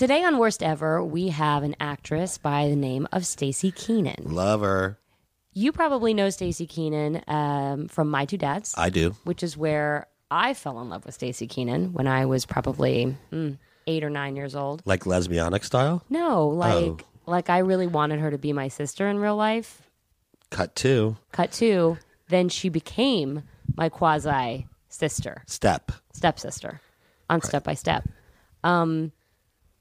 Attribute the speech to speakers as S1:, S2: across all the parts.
S1: Today on Worst Ever, we have an actress by the name of Staci Keanan.
S2: Love her.
S1: You probably know Staci Keanan um, from My Two Dads,
S2: I do.
S1: which is where I fell in love with Staci Keanan when I was probably mm, eight or nine years old.
S2: Like lesbianic style.
S1: No, like like I really wanted her to be my sister in real life.
S2: Cut two.
S1: Cut two, then she became my quasi sister.
S2: Step.
S1: stepsister on Step by Step. Um,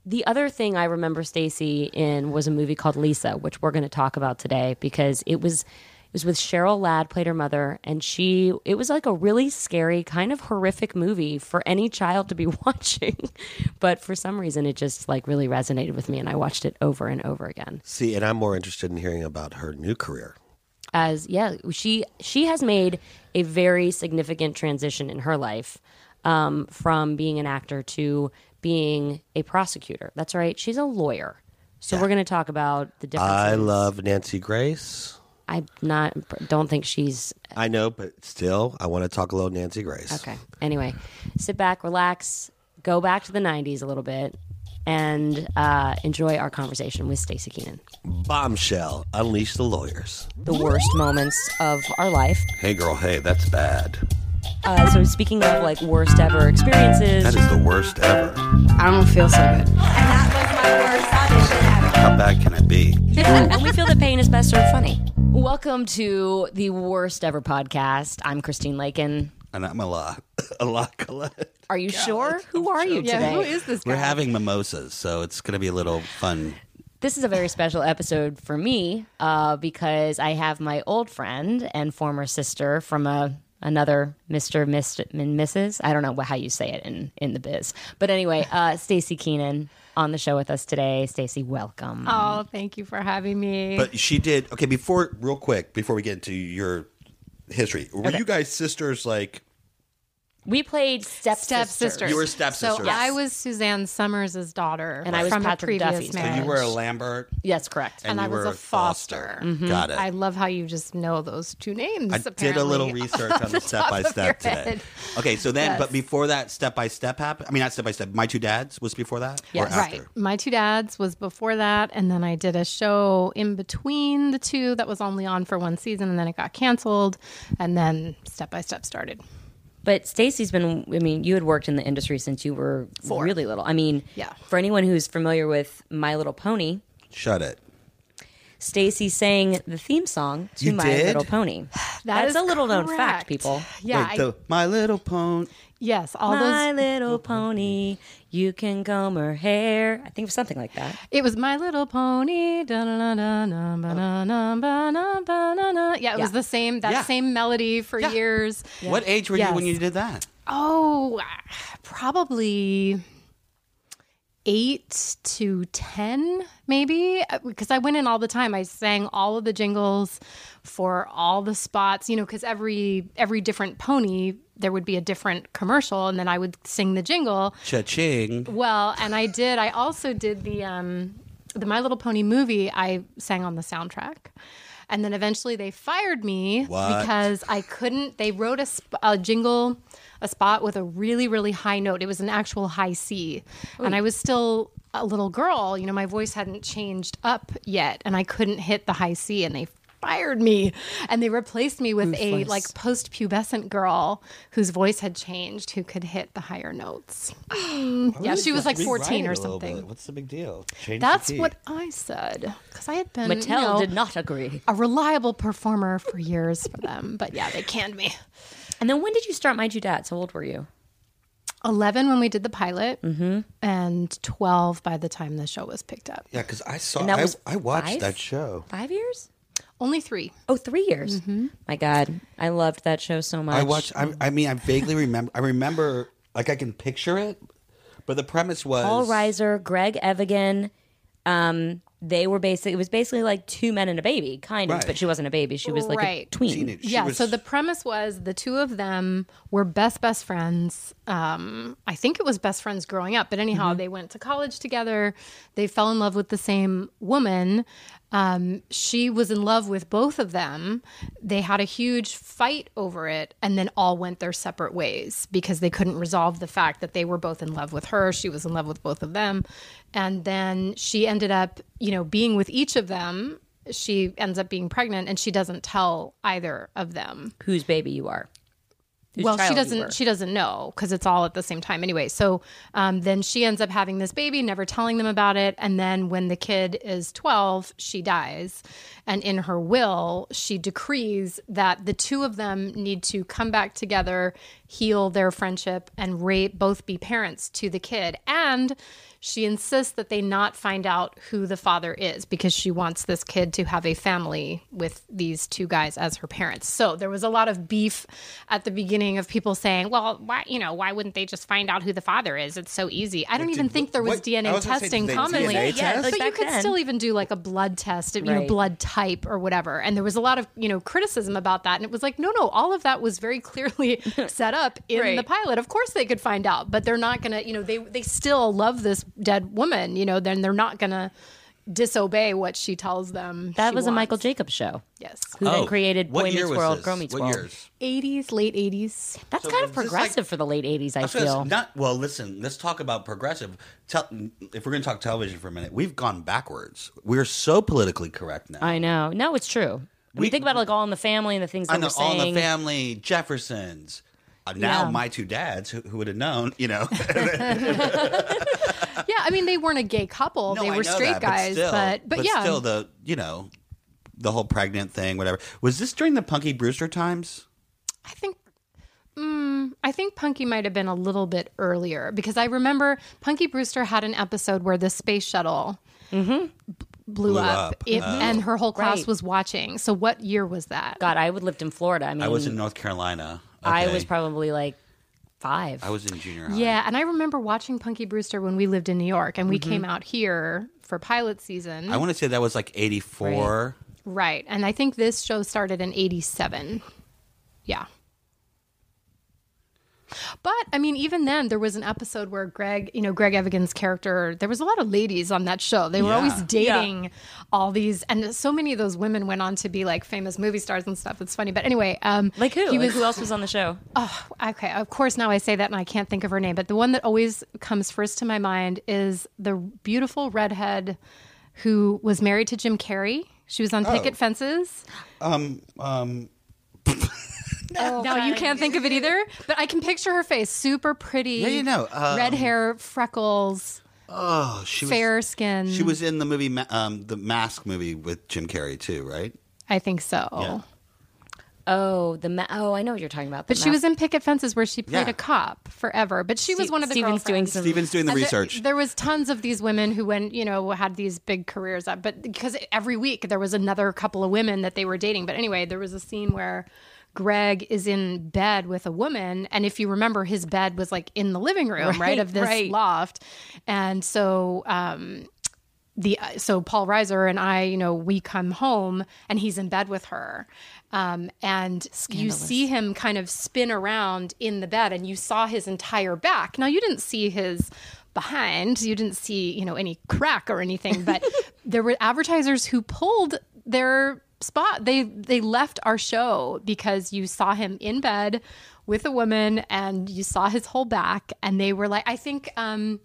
S1: the other thing I remember Staci in was a movie called Lisa, which we're going to talk about today because it was it was with Cheryl Ladd played her mother, and she it was like a really scary, kind of horrific movie for any child to be watching. but for some reason, it just like really resonated with me, and I watched it over and over again.
S2: See, and I'm more interested in hearing about her new career.
S1: as yeah she she has made a very significant transition in her life um, from being an actor to being a prosecutor that's right she's a lawyer so we're going to talk about the differences
S2: I love Nancy Grace.
S1: i not don't think she's
S2: I know, but still, I want to talk a little Nancy Grace.
S1: okay anyway sit back relax go back to the 90s a little bit and uh, enjoy our conversation with Staci Keanan.
S2: Bombshell. Unleash the lawyers.
S1: The worst moments of our life.
S2: Hey, girl. Hey, that's bad.
S1: Uh, so speaking of like worst ever experiences,
S2: That is the worst ever.
S3: I don't feel so good.
S4: And that was my worst audition ever.
S2: How bad can it be?
S1: and we feel that pain is best served funny. Welcome to the worst ever podcast. I'm Christine Lakin.
S2: And I'm a lot. A lot, Colette.
S1: Are you sure? Who are you
S3: Yeah,
S1: today?
S3: who is this guy?
S2: We're having mimosas, so it's going to be a little fun.
S1: this is a very special episode for me uh, because I have my old friend and former sister from a another Mr. Mr. and Mrs. I don't know how you say it in in the biz, but anyway, uh, Staci Keanan on the show with us today. Staci, welcome.
S3: Oh, thank you for having me.
S2: But she did. Okay, before, real quick, before we get into your history, were you guys sisters like.
S1: We played step
S3: Stepsisters.
S2: You were stepsisters.
S3: So I was Suzanne Somers' daughter,
S1: And I was
S3: from
S1: Patrick
S3: a previous
S1: Duffy's
S3: marriage.
S2: And you were a Lambert.
S1: Yes, correct.
S3: and
S2: you
S3: I was
S2: were
S3: a foster. Mm-hmm.
S2: Got it.
S3: I love how you just know those two names.
S2: I did a
S3: apparently,
S2: little research on the step by
S3: top your
S2: step today.
S3: head.
S2: Okay, so then,
S3: Yes.
S2: but before that, step by step happened. I mean, not step by step. My two dads was before that, or after.
S3: Right. My two dads was before that, and then I did a show in between the two that was only on for one season, and then it got canceled, and then Step by Step started.
S1: But Staci's been, I mean, you had worked in the industry since you were really little. I mean,
S3: Yeah.
S1: for anyone who's familiar with My Little Pony,
S2: Shut it.
S1: Staci sang the theme song to
S2: You
S1: My
S2: did?
S1: Little Pony.
S3: That
S1: That's
S3: is
S1: a little known fact, people.
S3: Yeah,
S2: Wait,
S3: I-
S2: the My Little Pony.
S3: Yes, all
S1: My
S3: those.
S1: My Little pony, you can comb her hair. I think it was something like that.
S3: It was My Little Pony. Yeah, it was the same that
S2: Yeah.
S3: same melody for years.
S2: What age were you when you did that?
S3: Oh, probably eight to 10, maybe. Because I went in all the time. I sang all of the jingles for all the spots, you know, because every, every different pony, there would be a different commercial, and then I would sing the jingle.
S2: Cha-ching.
S3: Well, and I did. I also did the um, the My Little Pony movie. I sang on the soundtrack, and then eventually they fired me
S2: What?
S3: because I couldn't. They wrote a, a jingle, a spot with a really really high note. It was an actual high C, and I was still a little girl. You know, my voice hadn't changed up yet, and I couldn't hit the high C, and they fired me and they replaced me with a like post-pubescent girl whose voice had changed who could hit the higher notes yeah, she was like 14 or something.
S2: What's the big deal? Change
S3: That's what I said because I had been
S1: Mattel
S3: you know,
S1: did not agree.
S3: a reliable performer for years for them. But yeah, they canned me.
S1: And then when did you start My Two Dads? How old were you?
S3: 11 when we did the pilot,
S1: Mm-hmm.
S3: and 12 by the time the show was picked up.
S2: Yeah, because I saw.
S1: And that
S2: I, I watched
S1: five?
S2: that show.
S1: Five years?
S3: Only three.
S1: Oh, three years. My God. I loved that show so much.
S2: I watched. I, I mean, I vaguely remember. I remember, like, I can picture it, but the premise was
S1: Paul Reiser, Greg Evigan. Um, they were basically it was basically like two men and a baby, kind of,
S2: Right.
S1: but she wasn't a baby. She was like a tween.
S2: Teenage.
S3: Yeah,
S2: was-
S3: so the premise was the two of them were best best friends. Um, I think it was best friends growing up, but anyhow, they went to college together. They fell in love with the same woman. Um, she was in love with both of them. They had a huge fight over it, and then all went their separate ways because they couldn't resolve the fact that they were both in love with her. She was in love with both of them, and then she ended up, you know, being with each of them. She ends up being pregnant, and she doesn't tell either of them
S1: Whose baby you are? Whose
S3: well she
S1: child you were.
S3: doesn't she doesn't know because it's all at the same time anyway so um, then she ends up having this baby never telling them about it and then when the kid is 12 she dies and in her will she decrees that the two of them need to come back together heal their friendship and rate both be parents to the kid and she insists that they not find out who the father is because she wants this kid to have a family with these two guys as her parents. So there was a lot of beef at the beginning of people saying, "Well, why you know why wouldn't they just find out who the father is? It's so easy." I don't even
S2: did-
S3: think there was
S2: what-
S3: DNA
S2: was gonna say,
S3: testing commonly,
S2: DNA
S1: Yeah,
S2: test?
S1: like
S3: but you could
S1: then.
S3: still even do like a blood test, you know, blood type or whatever. And there was a lot of you know criticism about that, and it was like, no, no, all of that was very clearly set up in
S1: Right.
S3: the pilot. Of course, they could find out, but they're not gonna, you know, they they still love this dead woman, you know, then they're not gonna disobey what she tells them.
S1: That
S3: she
S1: was a Michael. Jacobs show.
S3: Yes,
S1: Who then
S2: Oh,
S1: created
S2: what
S1: Boy
S2: year
S1: Meets
S2: was
S1: World,
S2: this?
S1: Girl Meets
S2: what
S1: World.
S2: years?
S3: eighties, late eighties.
S1: That's
S2: So
S1: kind of
S2: is this like-
S1: progressive for the late '80s. I
S2: I was gonna
S1: feel.
S2: not well. Listen, let's talk about progressive. Tell, if we're going to talk television for a minute, we've gone backwards. We're so politically correct now.
S1: I know. No, it's true. When
S2: We-
S1: you think about like All in the Family and the things
S2: I
S1: that
S2: know
S1: we're
S2: All in the Family, Jeffersons. Uh, now
S1: Yeah.
S2: my two dads, who, who would have known? You know,
S3: Yeah, I mean, they weren't a gay couple;
S2: No,
S3: they
S2: I
S3: were
S2: know
S3: straight
S2: that,
S3: guys.
S2: still,
S3: But but, yeah,
S2: still the you know the whole pregnant thing, whatever. Was this during the Punky Brewster times?
S3: I think. Mm, I think Punky might have been a little bit earlier because I remember Punky Brewster had an episode where the space shuttle b- blew,
S2: Blew
S3: up,
S2: up.
S3: It-
S2: Oh.
S3: and her whole class
S1: Right.
S3: was watching. So what year was that?
S1: God, I would lived in Florida. I mean,
S2: I was in North Carolina.
S1: I was probably like five.
S2: I was in junior high.
S3: Yeah, and I remember watching Punky Brewster when we lived in New York, and we
S1: Mm-hmm.
S3: came out here for pilot season.
S2: I want to say that was like eighty four.
S3: right, and I think this show started in '87. Yeah. But I mean, even then, there was an episode where Greg, you know, Greg Evigan's character, there was a lot of ladies on that show. They were
S2: Yeah.
S3: always dating all these, and so many of those women went on to be like famous movie stars and stuff. It's funny, but anyway, um,
S1: like who?
S3: He
S1: Like, who else was on the show?
S3: Oh, okay. Of course, now I say that and I can't think of her name, but the one that always comes first to my mind is the beautiful redhead who was married to Jim Carrey. She was on
S2: Oh.
S3: Picket Fences.
S2: Um, um,
S3: no, you can't think of it either, but I can picture her face. Super pretty.
S2: Yeah, you know, um,
S3: red hair, freckles,
S2: oh, she was
S3: fair skin.
S2: She was in the movie, um, the Mask movie with Jim Carrey too, right?
S3: I think so.
S2: Yeah.
S1: Oh, the ma- oh, I know what you're talking about.
S3: But she was in Picket Fences where she played
S2: Yeah.
S3: a cop forever. But she was one of the
S1: Steven's doing
S3: girlfriends.
S1: some-
S2: Steven's doing the
S3: And there-
S2: research.
S3: There, was tons of these women who went, you know, had these big careers up, but because every week there was another couple of women that they were dating. But anyway, there was a scene where Greg is in bed with a woman, and if you remember, his bed was like in the living room, right,
S1: Right,
S3: of this
S1: right.
S3: loft, and so. um the so Paul Reiser and I, you know, we come home and he's in bed with her, um, and you see him kind of spin around in the bed, and you saw his entire back. Now you didn't see his behind, you didn't see you know any crack or anything, but there were advertisers who pulled their spot. They they left our show because you saw him in bed with a woman and you saw his whole back, and they were like, I think. um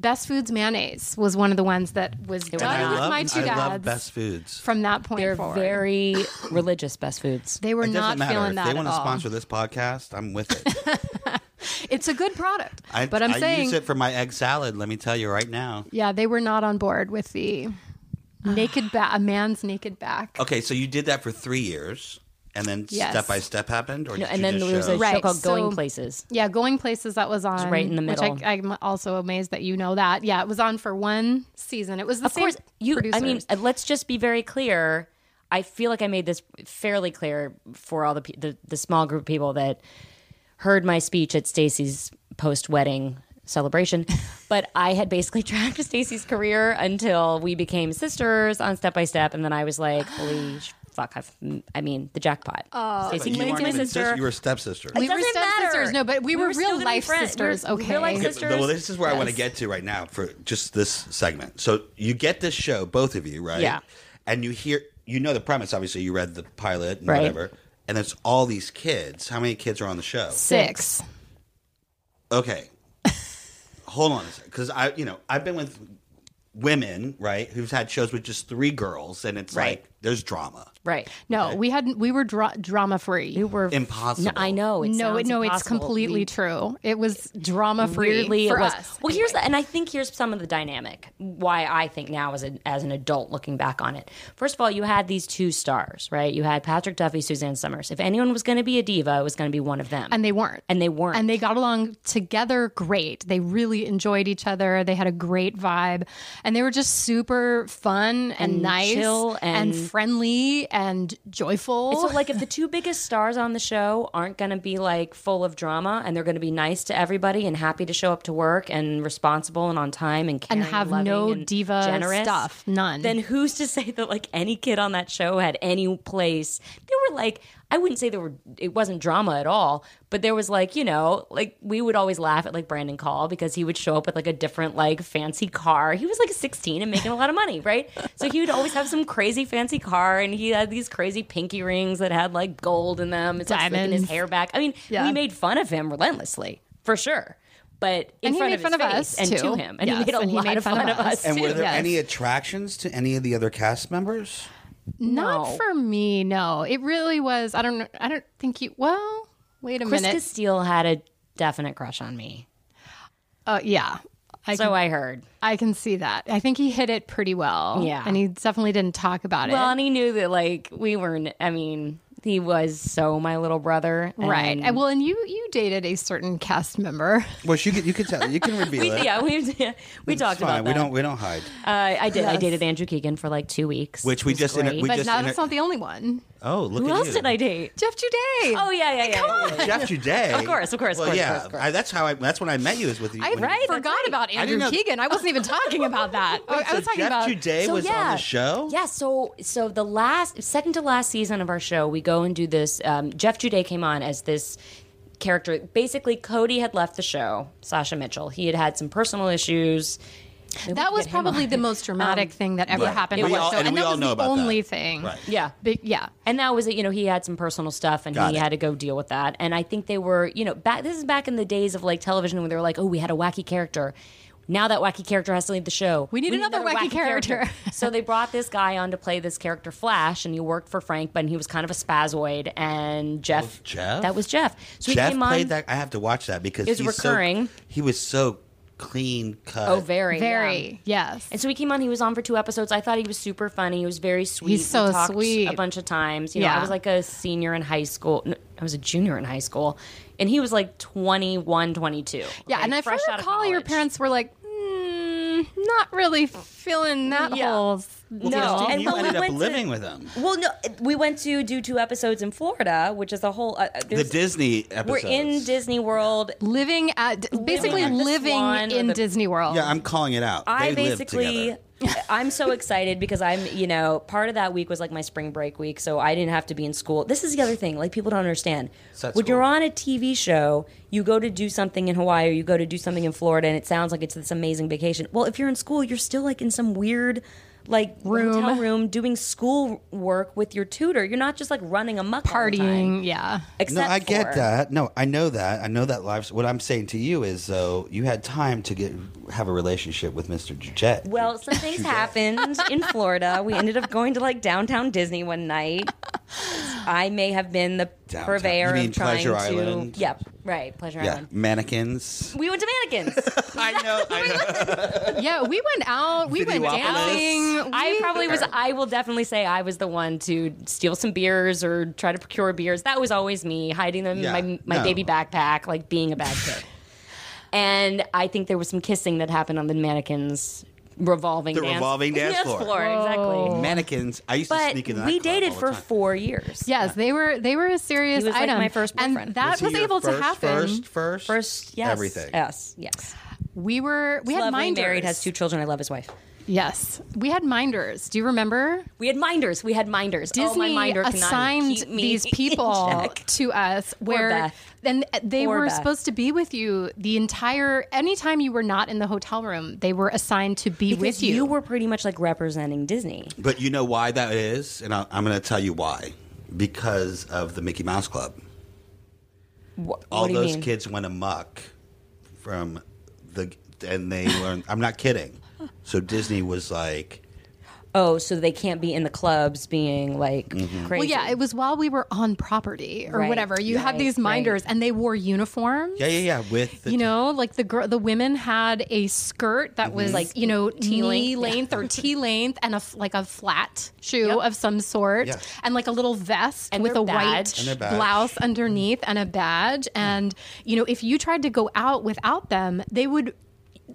S3: Best Foods mayonnaise was one of the ones that was done
S2: And I
S3: with
S2: love,
S3: my two
S2: I
S3: dads.
S2: love Best Foods.
S3: from that point
S1: They're
S3: forward.
S1: very religious best foods.
S3: they were
S2: It
S3: not
S2: doesn't matter
S3: feeling
S2: if
S3: that
S2: they
S3: at
S2: want to
S3: all.
S2: sponsor this podcast. I'm with it.
S3: It's a good product,
S2: I,
S3: but I'm
S2: I
S3: saying,
S2: use it for my egg salad. Let me tell you right now.
S3: yeah, they were not on board with the naked back, a man's naked back.
S2: Okay, so you did that for three years, and then
S3: Yes.
S2: step by step happened, or
S1: No,
S2: did
S1: and
S2: you
S1: then
S2: just
S1: there was
S2: show?
S1: a show
S3: Right,
S1: called Going
S3: so-
S1: Places.
S3: Yeah, Going Places that was on
S1: right in the
S3: Which
S1: middle.
S3: I, I'm also amazed that you know that. Yeah, it was on for one season. It was the
S1: Of
S3: same
S1: course, you. I mean,
S3: producers.
S1: uh, let's just be very clear. I feel like I made this fairly clear for all the pe- the, the small group of people that heard my speech at Staci's post wedding celebration. but I had basically tracked Staci's career until we became sisters on Step by Step, and then I was like, "Holy fuck!" I've, I mean, the jackpot.
S3: Oh,
S2: Staci you
S1: came
S2: weren't
S1: to my sister.
S2: sis- you were stepsister.
S3: we were
S1: doesn't
S3: stepsisters. No, but we,
S1: We
S3: were,
S1: were
S3: real life sisters.
S1: We're
S3: Okay.
S1: real life
S2: Okay,
S1: sisters.
S2: well, this is where I want to get to right now for just this segment. So you get this show, both of you, right?
S1: Yeah.
S2: And you hear, you know the premise. Obviously, you read the pilot and
S1: Right.
S2: whatever. And it's all these kids. How many kids are on the show? Women, right, who've had shows with just three girls, and it's
S1: Right.
S2: like there's drama.
S1: Right.
S3: No, we had we were dra- drama free.
S1: We were
S2: Impossible.
S1: No, I know. It
S3: no,
S1: sounds
S3: no, it's completely
S1: We-
S3: true. It was drama free
S1: Weirdly,
S3: for
S1: it was.
S3: us.
S1: Well, here's the, and I think here's some of the dynamic. Why I think now as a, as an adult looking back on it. First of all, you had these two stars, right? You had Patrick Duffy, Suzanne Somers. If anyone was going to be a diva, it was going to be one of them.
S3: and they weren't.
S1: and they weren't.
S3: and they got along together great. They really enjoyed each other. They had a great vibe, and they were just super fun and,
S1: And
S3: nice
S1: chill and-
S3: friendly and joyful.
S1: And so, like, if the two biggest stars on the show aren't going to be like full of drama and they're going to be nice to everybody and happy to show up to work and responsible and on time and caring
S3: And have
S1: loving
S3: no
S1: and
S3: diva
S1: generous,
S3: stuff. None.
S1: Then who's to say that like any kid on that show had any place? There were like I wouldn't say there were it wasn't drama at all, but there was like you know like we would always laugh at like Brandon Call because he would show up with like a different like fancy car. He was like 16 and making a lot of money, right? So he would always have some crazy fancy car and he had these crazy pinky rings that had like gold in them. It's like slicking his hair back. I mean,
S3: Yeah.
S1: we made fun of him relentlessly for sure. But in
S3: And he
S1: front
S3: made
S1: of
S3: fun
S1: his
S3: of us,
S1: and
S3: too.
S1: to him, and
S3: Yes,
S1: he made a
S3: and he
S1: lot
S3: made
S1: of fun, of us.
S2: And were there
S3: Yes.
S2: any attractions to any of the other cast members?
S3: Not
S1: No.
S3: for me. No, it really was. I don't. know. I don't think you. Well, wait a minute.
S1: Chris
S3: minute.
S1: Castile had a definite crush on me.
S3: Uh, yeah. I
S1: So
S3: can,
S1: I heard.
S3: I can see that. I think he hit it pretty well.
S1: Yeah.
S3: and he definitely didn't talk about
S1: Well,
S3: it.
S1: Well, and he knew that like we weren't. I mean, he was so my little brother,
S3: Right.
S1: and-
S3: And well, and you you dated a certain cast member.
S2: Well, you could you could tell you can reveal
S1: we,
S2: it.
S1: yeah, we yeah, we
S2: It's
S1: talked
S2: fine.
S1: about that.
S2: We don't we don't hide.
S1: Uh, I did. I dated Andrew Keegan for like two weeks,
S2: Which we
S1: It was
S2: just inter-
S1: great.
S2: we
S3: But
S2: just
S3: now
S2: inter-
S3: that's not the only one.
S2: Oh, look
S1: Who
S2: at
S1: else
S2: you.
S1: did I date?
S3: Jeff Juday.
S1: Oh yeah, yeah, yeah.
S2: Jeff Juday.
S1: Of course, of course, of
S2: Well,
S1: course,
S2: yeah,
S1: of course, of course.
S2: I, that's how I. That's when I met you. Is with you.
S3: I
S2: when-
S1: Right, that's
S3: forgot
S1: right.
S3: about
S2: didn't
S3: Andrew
S2: know-
S3: Keegan. I wasn't even talking about that. I, I
S2: So
S3: was talking
S2: Jeff
S3: about
S2: Juday
S1: So,
S2: was on the show.
S1: Yeah, so so the last second to last season of our show, we go and do this. Um, Jeff Juday came on as this character. Basically, Cody had left the show. Sasha Mitchell. He had had some personal issues. Maybe we
S3: that was probably the most dramatic um, thing that ever
S2: Right.
S3: happened
S2: And
S3: on the
S2: all-
S3: show,
S2: and
S3: and,
S2: we
S3: that
S2: all
S3: was
S2: know
S3: the
S2: about
S3: only
S2: that.
S3: thing.
S2: Right.
S1: Yeah.
S3: Big, yeah.
S1: And that was it. You know, he had some personal stuff, and
S2: Got
S1: he
S2: it.
S1: had to go deal with that. And I think they were, you know, back. This is back in the days of like television when they were like, "Oh, we had a wacky character." Now that wacky character has to leave the show.
S3: We need another wacky character.
S1: so they brought this guy on to play this character Flash, and he worked for Frank, but he was kind of a spazoid. And Jeff,
S2: Jeff?
S1: that was Jeff. So
S2: Jeff
S1: he came on.
S2: played that. I have to watch that because
S1: It was
S2: he's so-
S1: recurring.
S2: he was so clean cut.
S1: Oh, very,
S3: Very,
S1: yeah.
S3: yes.
S1: And so he came on. He was on for two episodes. I thought he was super funny. He was very sweet.
S3: He's
S1: We
S3: so
S1: talked
S3: sweet.
S1: A bunch of times. You know,
S3: Yeah.
S1: I was like a senior in high school. No, I was a junior in high school, and he was like 21, 22.
S3: yeah,
S1: like,
S3: and if I
S1: fresh out of
S3: recall, your parents were like, mm, not really filling that
S1: Yeah.
S3: hole.
S2: Well,
S1: No. And
S2: you
S1: when we
S2: ended up
S1: went to-
S2: living with him.
S1: Well, no, we went to do two episodes in Florida, which is a whole. Uh,
S2: The
S1: there's-
S2: Disney
S1: we're in Disney World.
S3: Living at basically
S1: at
S3: living in
S1: the-
S3: Disney World.
S2: Yeah, I'm calling it out.
S1: I
S2: they
S1: basically. I'm so excited because I'm, you know, part of that week was like my spring break week, so I didn't have to be in school. This is the other thing, like people don't understand.
S2: So that's
S1: when you're on a TV show, you go to do something in Hawaii or you go to do something in Florida, and it sounds like it's this amazing vacation. Well, if you're in school, you're still like in some weird. Like
S3: Room.
S1: hotel room, doing school work with your tutor. You're not just like running amok, all the time.
S3: Partying, yeah.
S2: No,
S1: Except
S2: I get
S1: for-
S2: that. No, I know that. I know that life. What I'm saying to you is, though, you had time to get have a relationship with Mr. Jet.
S1: Well, some things happened in Florida. We ended up going to like downtown Disney one night. I may have been the
S2: Downtown.
S1: purveyor
S2: You mean
S1: of trying
S2: Pleasure
S1: to.
S2: Island?
S1: Yep, right, Pleasure
S2: yeah,
S1: Island.
S2: mannequins.
S1: We went to mannequins.
S2: I know. I know.
S3: Yeah, we went out. We went
S2: Videopolis.
S3: dancing.
S1: I probably was. I will definitely say I was the one to steal some beers or try to procure beers. That was always me, hiding them
S2: Yeah,
S1: in my my
S2: no.
S1: baby backpack, like being a bad kid. and I think there was some kissing that happened on the mannequins revolving
S2: The
S1: dance,
S2: revolving dance floor.
S1: Exactly.
S2: mannequins. I used to
S1: But
S2: sneak in that
S1: we
S2: club
S1: dated
S2: all the
S1: for
S2: time.
S1: four years.
S3: Yes, they were. They were a serious
S1: He was, like,
S3: item.
S1: my first
S3: and
S1: boyfriend.
S3: that
S2: he
S3: was,
S2: your
S3: able to happen.
S2: First, first,
S1: First, yes,
S2: everything.
S1: Yes, yes.
S3: We were. We had
S1: Lovely,
S3: minders.
S1: married, has two children. I love his wife.
S3: Yes, we had minders. Do you remember?
S1: We had minders. We had minders.
S3: Disney
S1: oh, my minder
S3: assigned
S1: keep me
S3: these people to us where
S1: Beth.
S3: then they
S1: Poor
S3: were
S1: Beth.
S3: supposed to be with you the entire anytime you were not in the hotel room they were assigned to be
S1: Because
S3: with you,
S1: you were pretty much like representing Disney.
S2: But you know why that is, and I, I'm going to tell you why. Because of the Mickey Mouse Club.
S1: Wh-
S2: All
S1: what do you
S2: those
S1: mean?
S2: kids went amok from the, and they learned. I'm not kidding. So Disney was like,
S1: Oh, so they can't be in the clubs being like
S2: Mm-hmm.
S1: crazy.
S3: Well, yeah, it was while we were on property or
S1: Right,
S3: whatever. You had
S1: right,
S3: these minders,
S1: right.
S3: and they wore uniforms.
S2: yeah, yeah, yeah. With the
S3: you know, like the girl, the women had a skirt that was like you know knee
S1: length,
S3: length or T length, and a f- like a flat shoe
S1: Yep.
S3: of some sort,
S2: Yeah.
S3: and like a little vest
S1: And
S3: with a
S1: badge.
S2: And their
S3: white blouse underneath and a badge. And you know, if you tried to go out without them, they would.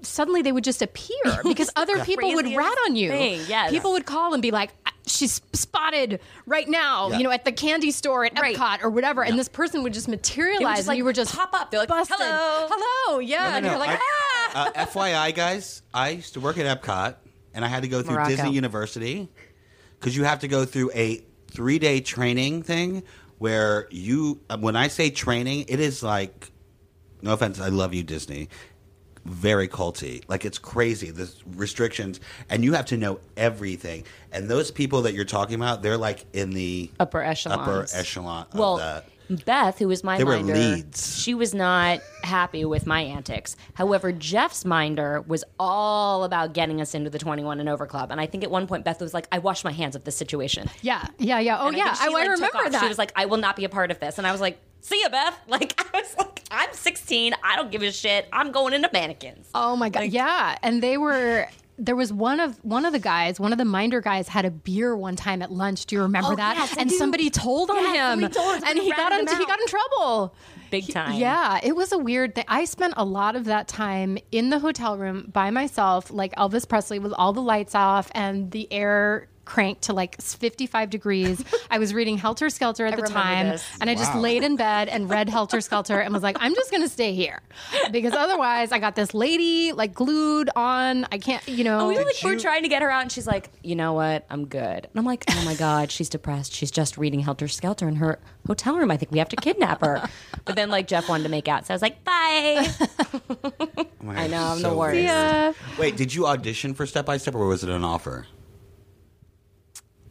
S3: Suddenly, they would just appear because other people would rat on you.
S1: thing, yes.
S3: People would call and be like, "She's spotted right now,"
S2: Yeah.
S3: you know, at the candy store at
S1: Right.
S3: Epcot or whatever, and this person would just materialize,
S1: just,
S3: and
S1: like,
S3: you were just
S1: pop up. They're like,
S3: busted.
S1: "Hello."
S3: hello, yeah, and
S2: No,
S3: you're
S2: no,
S3: like,
S2: I-
S3: ah.
S2: uh, FYI, guys, I used to work at Epcot, and I had to go through
S1: Morocco.
S2: Disney University because you have to go through a three-day training thing where you. uh, When I say training, it is like, no offense, I love you, Disney. Very culty, like it's crazy. The restrictions, and you have to know everything. And those people that you're talking about, they're like in the
S1: upper echelon.
S2: upper echelon of
S1: Well,
S2: that.
S1: Beth, who was my
S2: They were
S1: minder,
S2: leads.
S1: she was not happy with my antics. However, Jeff's minder was all about getting us into the 21 and over club. And I think at one point Beth was like, I wash my hands of this situation.
S3: Yeah, yeah, yeah. Oh,
S1: And
S3: yeah.
S1: think she,
S3: I, I
S1: like, took
S3: remember that.
S1: She was like, I will not be a part of this. And I was like, see ya, Beth. Like, I was like, I'm 16. I don't give a shit. I'm going into mannequins.
S3: oh my god, yeah. And they were. There was one of one of the guys, one of the minder guys, had a beer one time at lunch. Do you remember
S1: Oh,
S3: that?
S1: yes,
S3: and somebody told on
S1: Yeah,
S3: him,
S1: told
S3: and he got in, he got in trouble.
S1: Big time.
S3: Yeah, it was a weird thing. I spent a lot of that time in the hotel room by myself, like Elvis Presley, with all the lights off and the air cranked to like 55 degrees. I was reading Helter Skelter at the time,
S1: this.
S3: and I just laid in bed and read Helter Skelter and was like, I'm just going to stay here because otherwise I got this lady like glued on. I can't, you know.
S1: Oh, we were, like,
S2: Did
S1: we're trying to get her out, and she's like, "You know what? I'm good." And I'm like, "Oh my god, she's depressed. She's just reading Helter Skelter in her hotel room. I think we have to kidnap her." But then, like, Jeff wanted to make out, so I was like, "Bye."
S2: Oh my
S1: I know, I'm
S2: so
S1: the worst.
S2: Wait, did you audition for Step by Step, or was it an offer?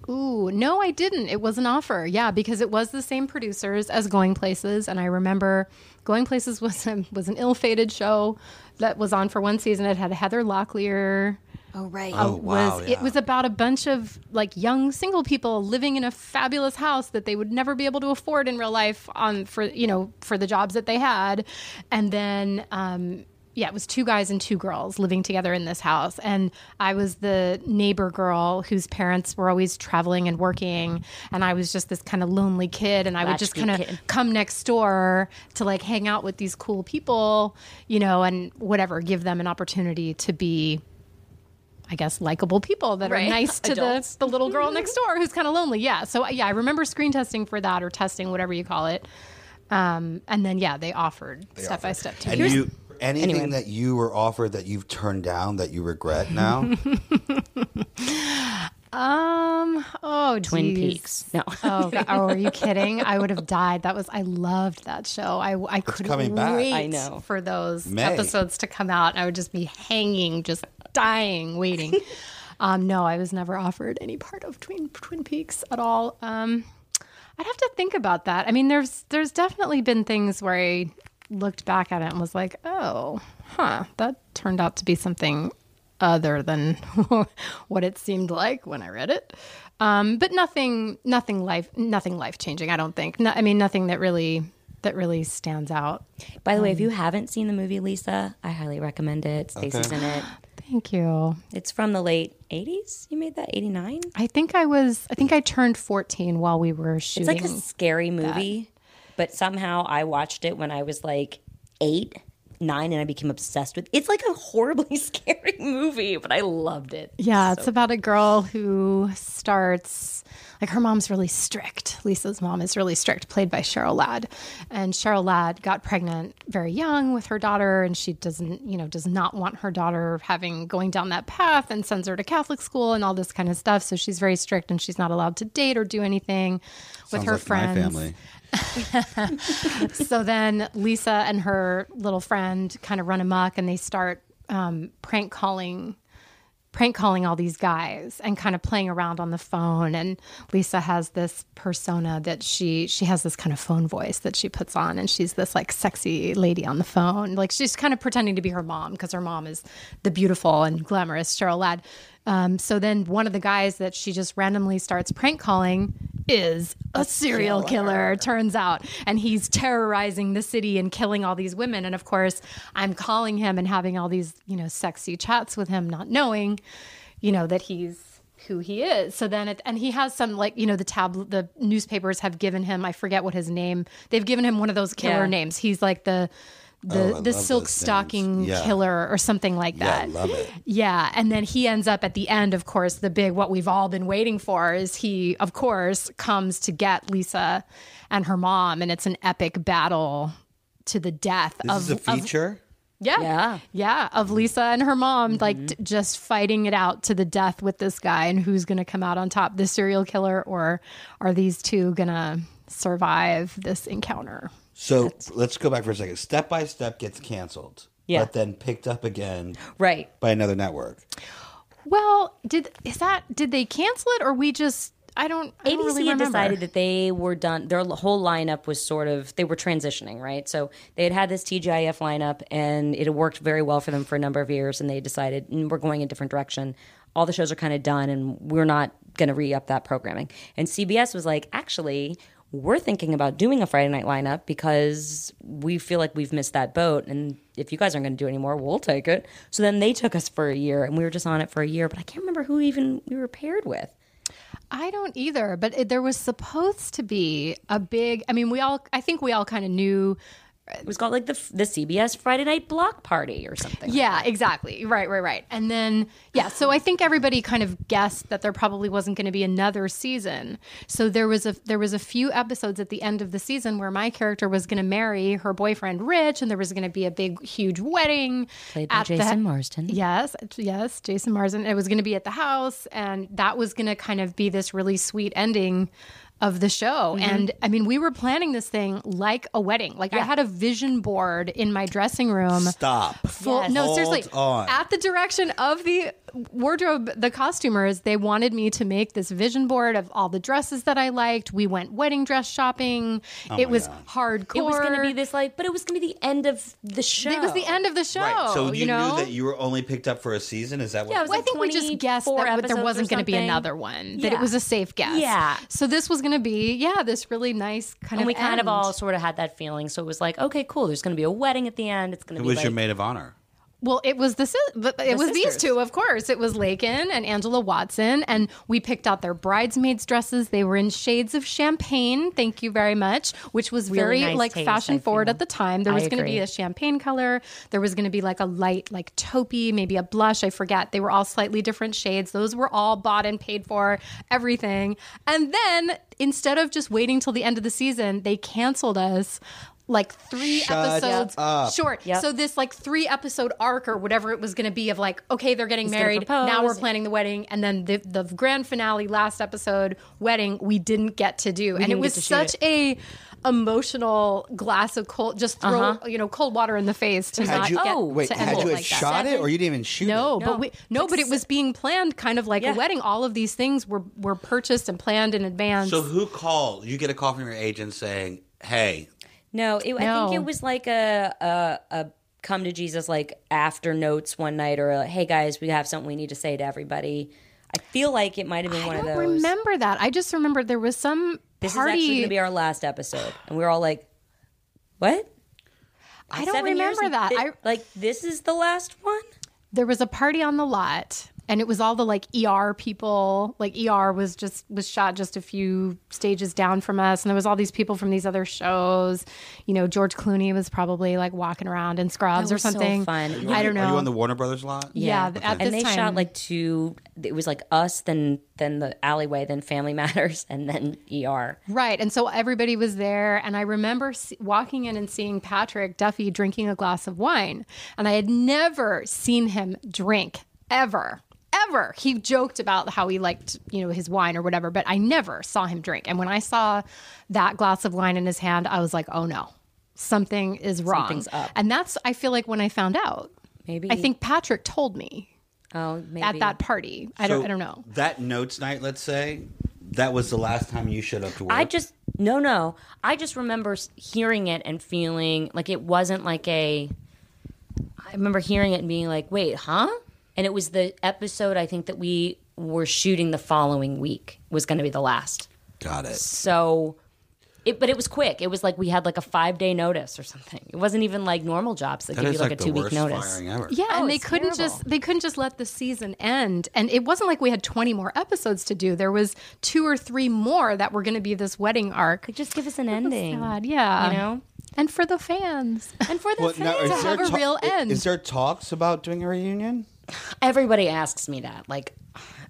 S3: Ooh, no, I didn't. It was an offer. Yeah, because it was the same producers as Going Places, and I remember Going Places was a, was an ill-fated show that was on for one season. It had Heather Locklear.
S1: oh right.
S2: Oh, wow,
S3: was
S2: yeah.
S3: it was about a bunch of like young single people living in a fabulous house that they would never be able to afford in real life on for you know for the jobs that they had, and then. Um, yeah, it was two guys and two girls living together in this house. And I was the neighbor girl whose parents were always traveling and working. And I was just this kind of lonely kid. And I would just kind of come next door to like hang out with these cool people, you know, and whatever, give them an opportunity to be I guess likable people that
S1: Right.
S3: are nice to
S1: Adults.
S3: the, the little girl next door who's kind of lonely. Yeah. So yeah, I remember screen testing for that or testing, whatever you call it. Um, and then yeah, they offered step by step to
S2: And
S3: me.
S2: you anything
S1: Anyway.
S2: that you were offered that you've turned down that you regret now?
S3: Um. Oh,
S1: Twin
S3: geez.
S1: Peaks. No.
S3: Oh, God. oh, are you kidding? I would have died. That was I loved that show. I I couldn't
S2: coming back.
S3: wait
S1: I know.
S3: for those
S2: May.
S3: episodes to come out. I would just be hanging, just dying, waiting. um, no, I was never offered any part of Twin Twin Peaks at all. Um, I'd have to think about that. I mean, there's there's definitely been things where I looked back at it and was like, oh, huh, that turned out to be something other than what it seemed like when I read it. Um, but nothing, nothing life, nothing life changing. I don't think. No, I mean, nothing that really that really stands out.
S1: By the way,
S3: Um,
S1: if you haven't seen the movie Lisa, I highly recommend it. Staci's
S2: Okay.
S1: in it.
S3: Thank you.
S1: It's from the late 80s. You made that 89?
S3: I think I was. I think I turned fourteen while we were shooting.
S1: It's like a scary movie, but somehow I watched it when I was like eight, nine, and I became obsessed with. It's like a horribly scary movie, but I loved it.
S3: Yeah, it's about a girl who starts like her mom's really strict. Lisa's mom is really strict, played by Cheryl Ladd. And Cheryl Ladd got pregnant very young with her daughter and she doesn't, you know, does not want her daughter having going down that path and sends her to Catholic school and all this kind of stuff. So she's very strict and she's not allowed to date or do anything with
S2: Sounds
S3: her
S2: like
S3: friends
S2: my family.
S3: so then Lisa and her little friend kind of run amok and they start um, prank calling prank calling all these guys and kind of playing around on the phone. And Lisa has this persona that she she has this kind of phone voice that she puts on and she's this like sexy lady on the phone. Like she's kind of pretending to be her mom because her mom is the beautiful and glamorous Cheryl Ladd um, so then one of the guys that she just randomly starts prank calling is a serial killer, turns out. And he's terrorizing the city and killing all these women. And of course, I'm calling him and having all these, you know, sexy chats with him, not knowing, you know, that he's who he is. So then it, and he has some like, you know, the tab, the newspapers have given him, I forget what his name, they've given him one of those killer
S1: Yeah.
S3: names. He's like the,
S2: Oh,
S3: the,
S2: love
S3: the silk stocking
S2: Yeah.
S3: killer or something like
S2: Yeah, I
S3: that.
S2: love it.
S3: Yeah, and then he ends up at the end, of course, the big what we've all been waiting for is he, of course, comes to get Lisa and her mom, and it's an epic battle to the death
S2: This
S3: of
S2: is a
S3: of-
S2: feature.
S3: yeah,
S1: Yeah.
S3: yeah, of Lisa and her mom, mm-hmm. like t- just fighting it out to the death with this guy, and who's going to come out on top, the serial killer, or are these two going to survive this encounter?
S2: So let's go back for a second. Step by Step gets canceled,
S1: Yeah.
S2: but then picked up again
S1: Right.
S2: by another network.
S3: Well, did is that did they cancel it or we just I don't I don't
S1: ABC
S3: really
S1: had decided that they were done. Their whole lineup was sort of they were transitioning, right? So they had had this TGIF lineup, and it worked very well for them for a number of years. And they decided "Mm, we're going a different direction. All the shows are kind of done, and we're not going to re up that programming. And CBS was like, actually. We're thinking about doing a Friday night lineup because we feel like we've missed that boat. And if you guys aren't going to do it anymore, we'll take it. So then they took us for a year and we were just on it for a year. But I can't remember who even we were paired with.
S3: I don't either, but it, there was supposed to be a big I mean we all I think we all kind of knew
S1: It was called like the the CBS Friday Night Block Party or something.
S3: Yeah, exactly. Right, right, right. And then, yeah, so I think everybody kind of guessed that there probably wasn't going to be another season. So there was a there was a few episodes at the end of the season where my character was going to marry her boyfriend Rich, and there was going to be a big, huge wedding
S1: Played by
S3: at the-
S1: Jason Marsden.
S3: Yes, yes, Jason Marsden. It was going to be at the house, and that was going to kind of be this really sweet ending of the show.
S1: Mm-hmm.
S3: And I mean, we were planning this thing like a wedding. Like I had a vision board in my dressing room
S2: Stop.
S3: full
S1: Yes.
S3: no
S2: Hold
S3: seriously
S2: on.
S3: at the direction of the wardrobe the costumers they wanted me to make this vision board of all the dresses that i liked we went wedding dress shopping oh
S2: it
S3: was
S2: God.
S3: hardcore
S1: It was going to be this like, but it was going to be the end of the show.
S3: it was the end of the show
S2: Right. So you,
S3: you know
S2: knew that you were only picked up for a season. Is that what?
S1: Yeah, it was
S3: well, I think we just guessed
S1: 24
S3: that there wasn't going to be another one. That it was a safe guess.
S1: Yeah.
S3: So this was going to be, yeah, this really nice kind of
S1: and
S3: of.
S1: we kind of all sort of had that feeling. So it was like, okay, cool. There's going to be a wedding at the end. It's going to
S2: It
S1: be
S2: was
S1: like,
S2: your maid of honor.
S3: Well, it was the, sis- the it was these two, of course. It was Lakin and Angela Watson, and we picked out their bridesmaids dresses. They were in shades of champagne. Thank you very much, which was
S1: Really
S3: very
S1: nice
S3: like
S1: taste,
S3: fashion
S1: I
S3: forward
S1: feel.
S3: at the time. There was going to be a champagne color. There was going to be like a light, like taupey, maybe a blush. I forget. They were all slightly different shades. Those were all bought and paid for. Everything, and then instead of just waiting till the end of the season, they canceled us. Like three
S2: Shut
S3: episodes
S2: up.
S3: short.
S1: Yep.
S3: So this like three episode arc or whatever it was going to be of like okay they're getting
S1: gonna
S3: married now we're planning the wedding and then the the grand finale last episode wedding we didn't get to do and it was
S1: get to shoot
S3: such a emotional glass of cold just throw
S1: Uh-huh.
S3: you know cold water in the face to
S2: Had
S3: not
S2: you
S3: get
S1: Oh,
S2: wait?
S3: to
S2: Had
S3: end
S2: you
S3: it
S2: had
S3: like that.
S2: shot it, or you didn't even shoot
S3: no,
S2: it?
S3: but we no, but it was being planned kind of like
S1: Yeah.
S3: a wedding. All of these things were were purchased and planned in advance.
S2: So who called? You get a call from your agent saying, "Hey,
S1: No, it, I think it was like a, a a come to Jesus like after notes one night or hey guys, we have something we need to say to everybody. I feel like it might have been
S3: I
S1: one
S3: don't
S1: of those.
S3: remember that. I just remember there was some
S1: This
S3: party.
S1: is actually going to be our last episode, and we are all like, "What?"
S3: I don't
S1: Seven
S3: remember that.
S1: thi-
S3: I
S1: like this is the last one.
S3: there was a party on the lot and it was all the like ER people. Like ER was just was shot just a few stages down from us, and there was all these people from these other shows. You know, George Clooney was probably like walking around in scrubs
S1: That
S3: or
S1: was so
S3: something.
S1: fun.
S3: I don't know.
S2: Are you on the Warner Brothers lot?
S3: Yeah, th- at
S1: and they
S3: time-
S1: shot like two. It was like us, then then the alleyway, then Family Matters, and then ER.
S3: Right. And so everybody was there. And I remember se- walking in and seeing Patrick Duffy drinking a glass of wine. And I had never seen him drink ever. Ever. He joked about how he liked, you know, his wine or whatever, but I never saw him drink. And when I saw that glass of wine in his hand, I was like, oh no, something is wrong.
S1: Something's up.
S3: And that's, I feel like, when I found out.
S1: Maybe
S3: I think Patrick told me.
S1: Oh, maybe.
S3: at that party. I don't. I don't know.
S2: That notes night, let's say, that was the last time you showed up to work.
S1: I just no no. I just remember hearing it and feeling like it wasn't like a. I remember hearing it and being like, "Wait, huh?" And it was the episode I think that we were shooting the following week was going to be the last.
S2: got it.
S1: So, it but it was quick. It was like we had like a five day notice or something. It wasn't even like normal jobs that
S2: That
S1: give you like,
S2: like
S1: a two week notice.
S3: Yeah,
S1: Oh,
S3: and they couldn't
S1: terrible.
S3: just they couldn't just let the season end. And it wasn't like we had 20 more episodes to do. There was two or three more that were going to be this wedding arc.
S1: Like, just give us an ending.
S3: God, yeah.
S1: You know?
S3: And for the fans.
S1: And for the
S2: Well,
S1: fans,
S2: is there
S3: have a
S2: ta-
S3: real
S2: i-
S3: end.
S2: Is there talks about doing a reunion?
S1: Everybody asks me that. Like,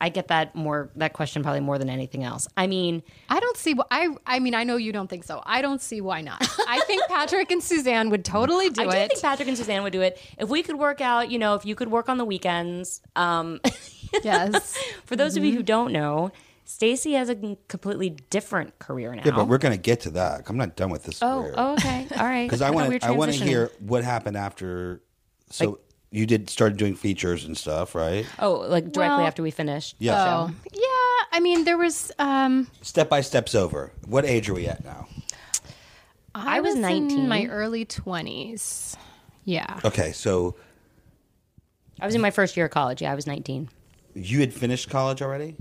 S1: I get that more that question probably more than anything else. I mean,
S3: I don't see what I I mean, I know you don't think so. I don't see why not. I think Patrick and Suzanne would totally do it.
S1: I think Patrick and Suzanne would do it if we could work out. You know, if you could work on the weekends. Um,
S3: yes.
S1: for those of you
S3: Mm-hmm.
S1: who don't know, Staci has a completely different career now.
S2: Yeah, but we're going to get to that. I'm not done with this
S1: oh,
S2: career.
S1: oh, okay, all right.
S2: Because I want to. I want to hear what happened after. So you did started doing features and stuff, right?
S1: Oh, like directly
S3: Well-
S1: after we finished.
S2: Yeah.
S1: the
S3: Oh. Yeah, I mean there was um
S2: Step by steps over. What age are we at now?
S3: I,
S1: I was
S3: in
S1: 19.
S3: my early 20s. Yeah.
S2: Okay, so
S1: I was in my first year of college. Yeah, I was 19.
S2: you had finished college already.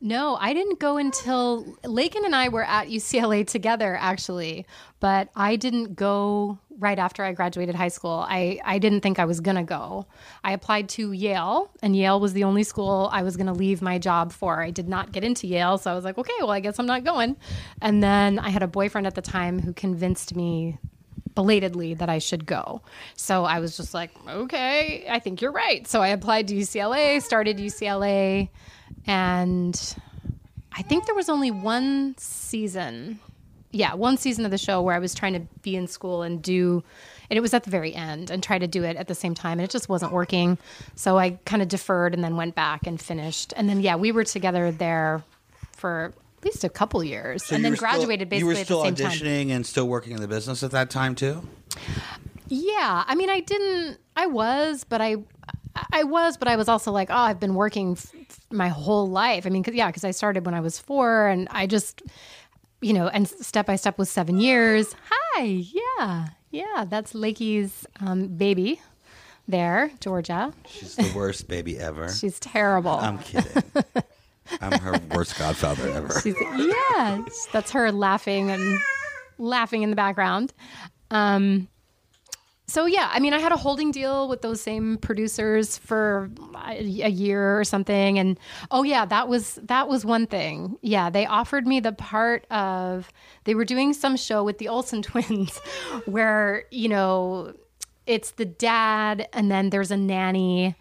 S3: No, I didn't go until Lakin and I were at UCLA together, actually. But I didn't go right after I graduated high school. I, I didn't think I was going to go. I applied to Yale, and Yale was the only school I was going to leave my job for. I did not get into Yale, so I was like, okay, well, I guess I'm not going. And then I had a boyfriend at the time who convinced me belatedly that I should go. So I was just like, okay, I think you're right. So I applied to UCLA, started UCLA, and I think there was only one season. Yeah, one season of the show where I was trying to be in school and do and it was at the very end and try to do it at the same time and it just wasn't working. So I kind of deferred and then went back and finished. And then yeah, we were together there for at least a couple years
S2: So
S3: and then
S2: were still-
S3: graduated basically
S2: You were
S3: at
S2: still
S3: the same time.
S2: auditioning and still working in the business at that time too.
S3: Yeah, I mean, I didn't. I was, but I, I was, but I was also like, oh, I've been working f- f- my whole life. I mean, cause, yeah, because I started when I was four, and I just, you know, and step by step was seven years. Hi, yeah, yeah, that's Lakey's um, baby, there, Georgia.
S2: She's the worst baby ever.
S3: She's terrible.
S2: I'm kidding. I'm her worst godfather ever.
S3: She's, yes, that's her laughing and laughing in the background. Um, so yeah, I mean, I had a holding deal with those same producers for a year or something, and oh yeah, that was that was one thing. Yeah, they offered me the part of they were doing some show with the Olsen twins, where you know it's the dad and then there's a nanny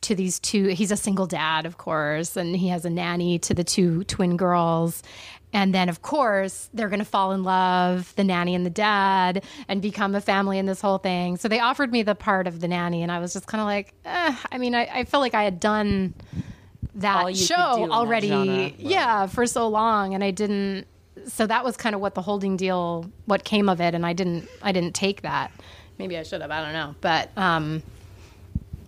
S3: to these two he's a single dad of course and he has a nanny to the two twin girls and then of course they're going to fall in love the nanny and the dad and become a family in this whole thing so they offered me the part of the nanny and i was just kind of like eh. i mean I, I felt like i had done that
S1: All you could do
S3: show
S1: in that
S3: already
S1: genre.
S3: yeah for so long and i didn't so that was kind of what the holding deal what came of it and i didn't i didn't take that maybe i should have i don't know but um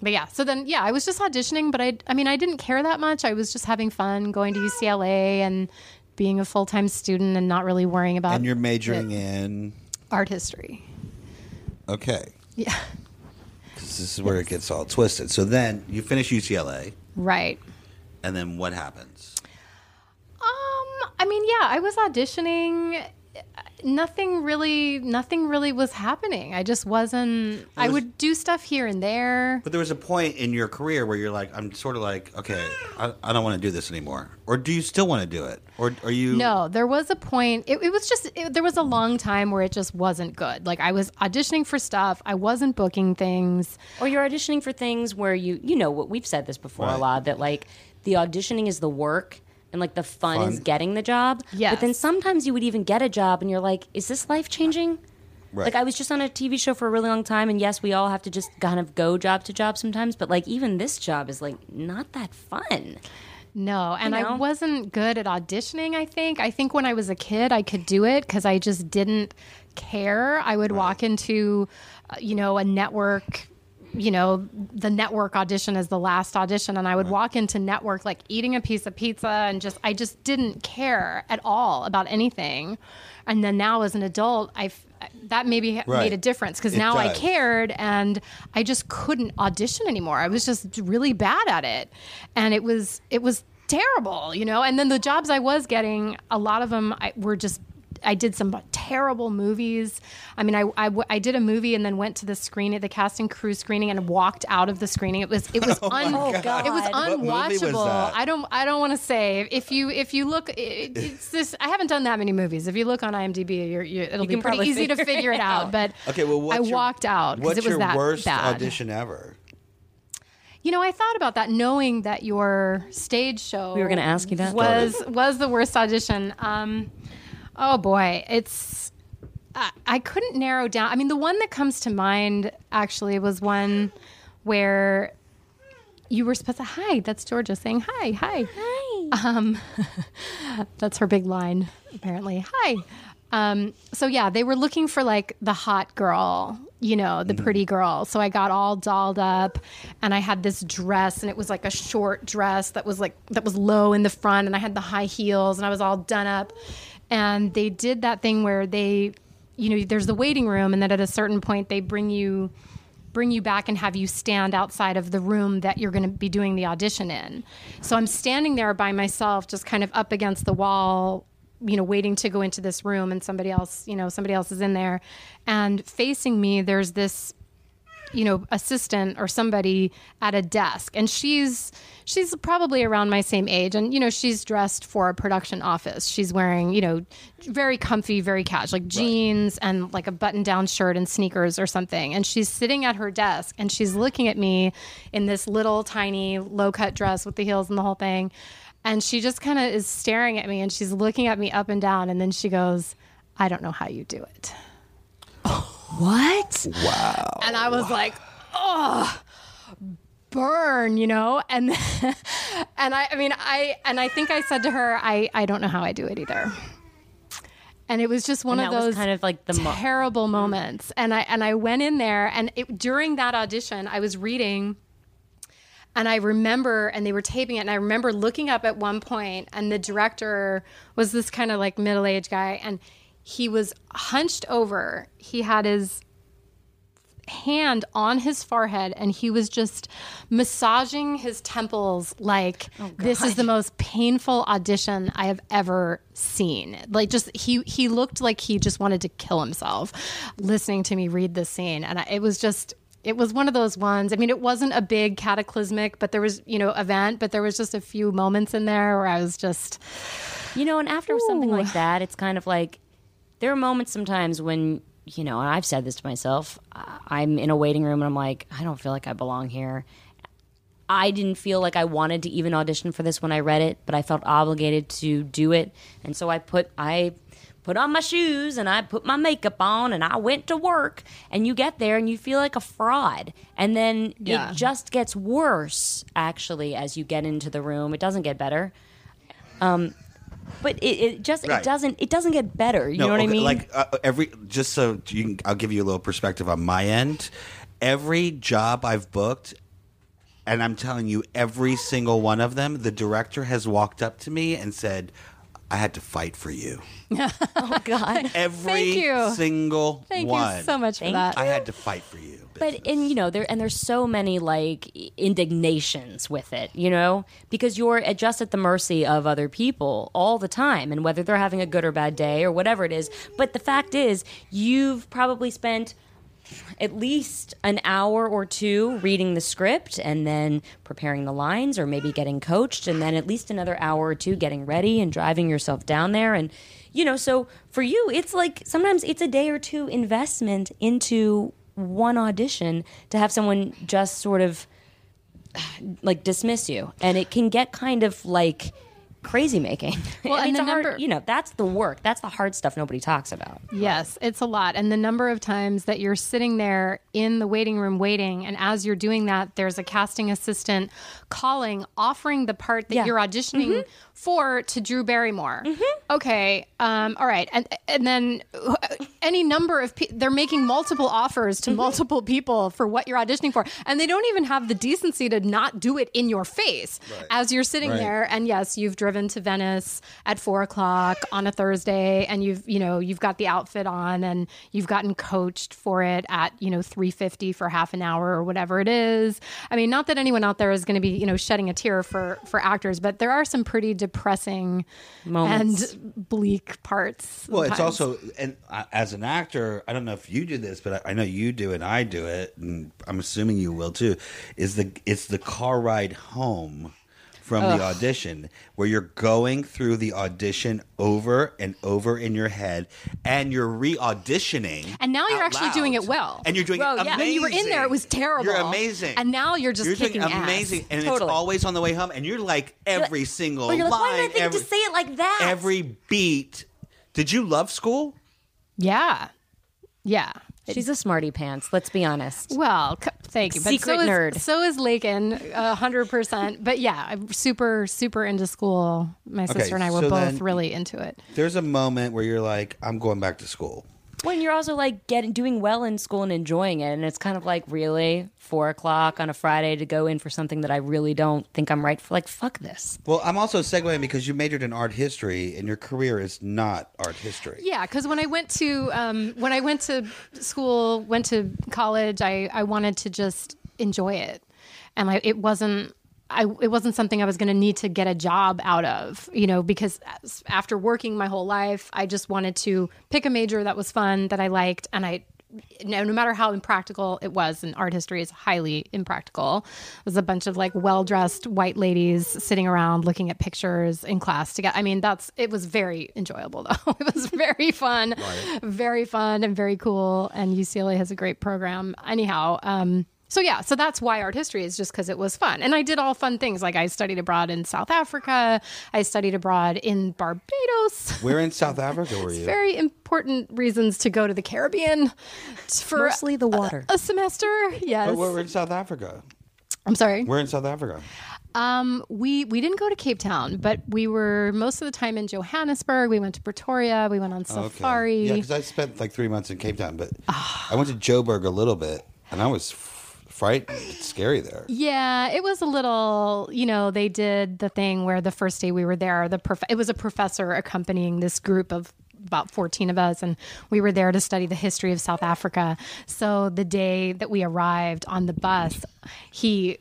S3: but yeah, so then yeah, I was just auditioning, but I I mean I didn't care that much. I was just having fun going to UCLA and being a full time student and not really worrying about
S2: And you're majoring in
S3: art history.
S2: okay.
S3: Yeah.
S2: this is where it gets all twisted. So then you finish UCLA,
S3: Right.
S2: and then what happens?
S3: Um, I mean, yeah, I was auditioning. Nothing really, nothing really was happening. I just wasn't. I
S2: was-
S3: would do stuff here and there.
S2: But there was a point in your career where you're like, I'm sort of like, okay, I, I don't want to do this anymore. Or do you still want to do it? Or are you?
S3: No, there was a point. It, it was just it, there was a long time where it just wasn't good. Like I was auditioning for stuff, I wasn't booking things.
S1: Or you're auditioning for things where you you know what we've said this before a lot that like the auditioning is the work and like the fun, is getting the job.
S3: Yes.
S1: But then sometimes you would even get a job and you're like, is this life changing?
S2: Right.
S1: Like I was just on a TV show for a really long time, and yes, we all have to just kind of go job to job sometimes. But like even this job is like not that fun.
S3: No, and
S1: You
S3: I wasn't good at auditioning, I think. I think when I was a kid, I could do it because I just didn't care. I would walk into, uh, you know, a network you know, the network audition as the last audition. And I would walk into network like eating a piece of pizza and just, I just didn't care at all about anything. And then now as an adult, I, that maybe
S2: Right.
S3: made a difference because now I cared and I just couldn't audition anymore. I was just really bad at it. And it was, it was terrible, you know? And then the jobs I was getting, a lot of them I, were just, I did some terrible movies. I mean, I I did a movie and then went to the screening, the cast and crew screening, and walked out of the screening. It was it was un- it was
S2: What movie was
S3: unwatchable.
S2: that?
S3: I don't I don't want to say if you if you look it, it's this. I haven't done that many movies. If you look on IMDb, you're, you it'll be pretty
S1: probably
S3: easy to
S1: figure
S3: figure
S1: it
S3: it out.
S1: out.
S3: But
S2: Okay, well, what's
S3: I
S2: your-
S3: walked out because it was
S2: your
S3: that
S2: worst
S3: bad.
S2: audition ever?
S3: You know, I thought about that, knowing that your stage show
S1: We were gonna ask you that.
S3: was was the worst audition. Um, oh boy, it's I, I couldn't narrow down. I mean, the one that comes to mind actually was one where you were supposed to hi. That's Georgia saying hi, hi, hi. Um, that's her big line apparently. Hi. Um, so yeah, they were looking for like the hot girl, you know, the pretty girl. So I got all dolled up and I had this dress and it was like a short dress that was like that was low in the front and I had the high heels and I was all done up. And they did that thing where they you know, there's the waiting room and then at a certain point they bring you bring you back and have you stand outside of the room that you're going to be doing the audition in. So I'm standing there by myself, just kind of up against the wall, you know, waiting to go into this room, and somebody else, you know, somebody else is in there, and facing me, there's this you know assistant or somebody at a desk. And she's she's probably around my same age. And you know she's dressed for a production office. She's wearing you know very comfy very casual like jeans and like a button down shirt and sneakers or something. And she's sitting at her desk and she's looking at me in this little tiny low cut dress with the heels and the whole thing. And she just kind of is staring at me and she's looking at me up and down. And then she goes i don't know how you do it
S1: What? Wow.
S3: And I was like, oh, burn, you know? And and I, I mean, I and I think I said to her, I I don't know how I do it either. And it was just one
S1: And
S3: of those
S1: kind of like the mo-
S3: terrible mm. moments. And I and I went in there, and it, during that audition, I was reading. And I remember, and they were taping it, and I remember looking up at one point, and the director was this kind of like middle aged guy, and he was hunched over. He had his hand on his forehead and he was just massaging his temples like oh, this is the most painful audition I have ever seen. Like just he he looked like he just wanted to kill himself listening to me read this scene and I, it was just it was one of those ones. I mean, it wasn't a big cataclysmic, but there was, you know, event, but there was just a few moments in there where I was just
S1: You know, and after something like that, it's kind of like there are moments sometimes when, you know, and I've said this to myself, I'm in a waiting room and I'm like, I don't feel like I belong here. I didn't feel like I wanted to even audition for this when I read it, but I felt obligated to do it. And so I put I put on my shoes and I put my makeup on and I went to work. And you get there and you feel like a fraud. And then
S3: Yeah.
S1: it just gets worse actually as you get into the room. It doesn't get better. Um but it, it just
S2: Right.
S1: it doesn't it doesn't get better. You
S2: No,
S1: know what I
S2: okay,
S1: mean?
S2: Like uh, every, just so you can, I'll give you a little perspective on my end. Every job I've booked, and I'm telling you, every single one of them, the director has walked up to me and said, "I had to fight for you."
S1: oh God.
S2: Every
S3: Thank you.
S2: single
S3: thank
S2: one.
S3: you so much for
S1: Thank
S3: that.
S2: I had to fight for you.
S1: But and you know there and there's so many like indignations with it, you know, because you're at- just at the mercy of other people all the time, and whether they're having a good or bad day or whatever it is. But the fact is, you've probably spent at least an hour or two reading the script and then preparing the lines or maybe getting coached and then at least another hour or two getting ready and driving yourself down there. And you know so for you it's like sometimes it's a day or two investment into one audition to have someone just sort of like dismiss you. And it can get kind of like crazy making
S3: Well,
S1: I mean,
S3: and
S1: it's
S3: the
S1: a hard-
S3: number-
S1: you know that's the work that's the hard stuff nobody talks about
S3: Yes, it's a lot. And the number of times that you're sitting there in the waiting room waiting, and as you're doing that, there's a casting assistant calling, offering the part that
S1: Yeah.
S3: you're auditioning mm-hmm. for to Drew Barrymore. Mm-hmm. okay, um, all right, and and then any number of pe- they're making multiple offers to mm-hmm. multiple people for what you're auditioning for, and they don't even have the decency to not do it in your face as you're sitting
S2: Right.
S3: there. And yes, you've driven to Venice at four o'clock on a Thursday, and you've you know you've got the outfit on, and you've gotten coached for it at you know three fifty for half an hour or whatever it is. I mean, not that anyone out there is going to be you know shedding a tear for for actors, but there are some pretty depressing
S1: Moments.
S3: and bleak parts.
S2: Well, it's also, and uh, as an actor, I don't know if you do this, but I, I know you do, and I do it, and I'm assuming you will too. Is the it's the car ride home from the audition where you're going through the audition over and over in your head, and you're re-auditioning,
S3: And now you're actually doing it well.
S2: and you're doing
S1: Well,
S2: it
S1: yeah.
S2: amazing.
S3: When you were in there, it was terrible.
S2: You're amazing,
S3: And now you're just
S2: you're
S3: kicking
S2: doing
S3: ass.
S2: amazing, and
S1: Totally.
S2: it's always on the way home, and you're like every single
S1: you're like,
S2: line,
S1: why did I think
S2: every,
S1: to say it like that?
S2: every beat. Did you love school?
S3: Yeah, yeah.
S1: She's a smarty pants. Let's be honest.
S3: Well, c- thank you. But
S1: Secret
S3: so is,
S1: nerd.
S3: So is Lakin, a hundred percent. But yeah, I'm super, super into school. My sister and I were
S2: so
S3: both really into it.
S2: There's a moment where you're like, I'm going back to school.
S1: When you're also like getting doing well in school and enjoying it, and it's kind of like really four o'clock on a Friday to go in for something that I really don't think I'm right for. Like fuck this.
S2: Well, I'm also segueing because you majored in art history, and your career is not art history.
S3: Yeah, because when I went to um, when I went to school, went to college, I, I wanted to just enjoy it, and I, it wasn't. I, it wasn't something I was going to need to get a job out of, you know, because after working my whole life, I just wanted to pick a major that was fun, that I liked, and I, no, no matter how impractical it was, and art history is highly impractical. It was a bunch of like well dressed white ladies sitting around looking at pictures in class together. I mean, that's it was very enjoyable though. it was very fun, very fun, and very cool. And UCLA has a great program. Anyhow, um, so yeah, so that's why art history is just because it was fun, and I did all fun things. Like I studied abroad in South Africa. I studied abroad in Barbados.
S2: Where in South Africa were you?
S3: Very important reasons to go to the Caribbean for
S1: Mostly the water.
S3: a semester. Yes.
S2: Oh, where were in South Africa?
S3: I'm sorry.
S2: We're in South Africa.
S3: Um, we we didn't go to Cape Town, but we were most of the time in Johannesburg. We went to Pretoria. We went on safari.
S2: Yeah, because I spent like three months in Cape Town, but I went to Joburg a little bit, and I was frightened. It's scary there.
S3: Yeah, it was a little, you know, they did the thing where the first day we were there, the prof- it was a professor accompanying this group of about 14 of us and we were there to study the history of South Africa. So the day that we arrived on the bus, he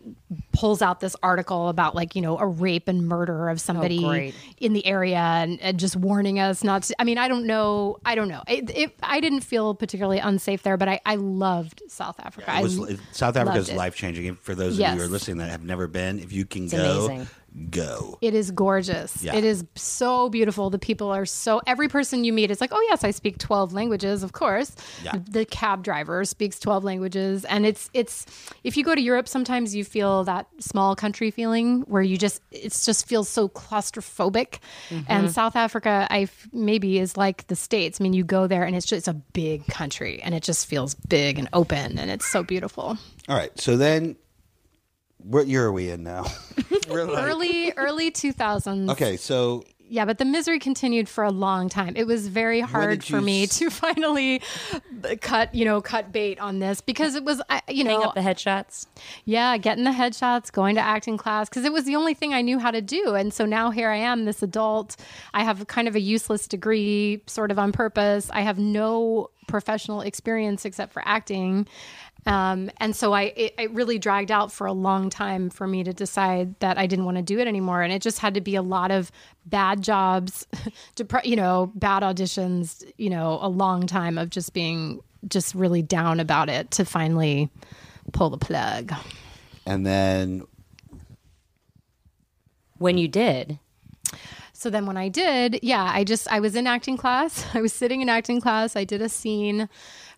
S3: pulls out this article about like, you know, a rape and murder of oh, somebody
S1: great.
S3: in the area and, and just warning us not to I mean, I don't know, I don't know. It, it, I didn't feel particularly unsafe there, but I, I loved South Africa.
S2: It was,
S3: I
S2: South Africa is life changing. For those of
S3: Yes.
S2: you who are listening that have never been, if you can
S1: It's
S2: go,
S1: amazing.
S2: go.
S3: It is gorgeous.
S2: Yeah.
S3: It is so beautiful. The people are so. Every person you meet is like, oh yes, I speak twelve languages. Of course,
S2: Yeah.
S3: the cab driver speaks twelve languages, and it's it's. If you go to Europe, sometimes you feel that small country feeling where you just it just feels so claustrophobic. And mm-hmm. South Africa, I f- maybe is like the states. I mean, you go there and it's just it's a big country, and it just feels big and open, and it's so beautiful.
S2: All right, so then, what year are we in now? Like-
S3: Early early two thousands.
S2: okay, so
S3: Yeah, but the misery continued for a long time. It was very hard for me
S2: s-
S3: to finally cut, you know, cut bait on this because it was, I- you
S1: Hang
S3: know,
S1: up the headshots.
S3: yeah, getting the headshots, going to acting class because it was the only thing I knew how to do. And so now here I am, this adult. I have kind of a useless degree, sort of on purpose. I have no professional experience except for acting. Um, and so I, it, it really dragged out for a long time for me to decide that I didn't want to do it anymore. And it just had to be a lot of bad jobs, depre- you know, bad auditions, you know, a long time of just being just really down about it to finally pull the plug.
S2: and then
S1: When you did,
S3: So then when I did, yeah, I just I was in acting class. I was sitting in acting class. I did a scene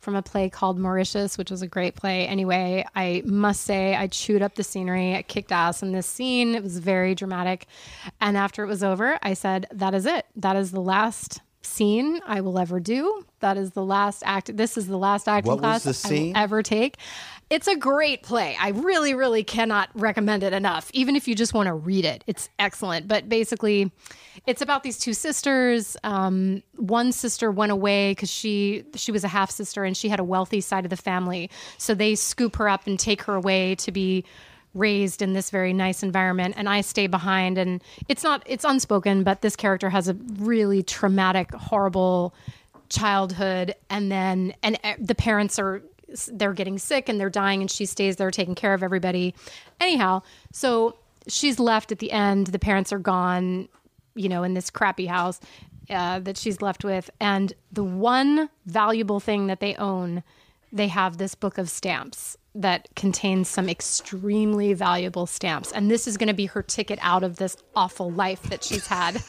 S3: from a play called Mauritius, which was a great play. Anyway, I must say I chewed up the scenery. I kicked ass in this scene. It was very dramatic. And after it was over, I said, "That is it. That is the last scene I will ever do. That is the last act. This is the last acting
S2: What
S3: class I will ever take. It's a great play. I really, really cannot recommend it enough. Even if you just want to read it, it's excellent. But basically, it's about these two sisters. Um, one sister went away because she she was a half sister and she had a wealthy side of the family. So they scoop her up and take her away to be raised in this very nice environment and I stay behind and it's not it's unspoken but this character has a really traumatic horrible childhood and then and uh, the parents are they're getting sick and they're dying and she stays there taking care of everybody. Anyhow so she's left at the end. The parents are gone you know in this crappy house uh, that she's left with and the one valuable thing that they own they have this book of stamps that contains some extremely valuable stamps and this is going to be her ticket out of this awful life that she's had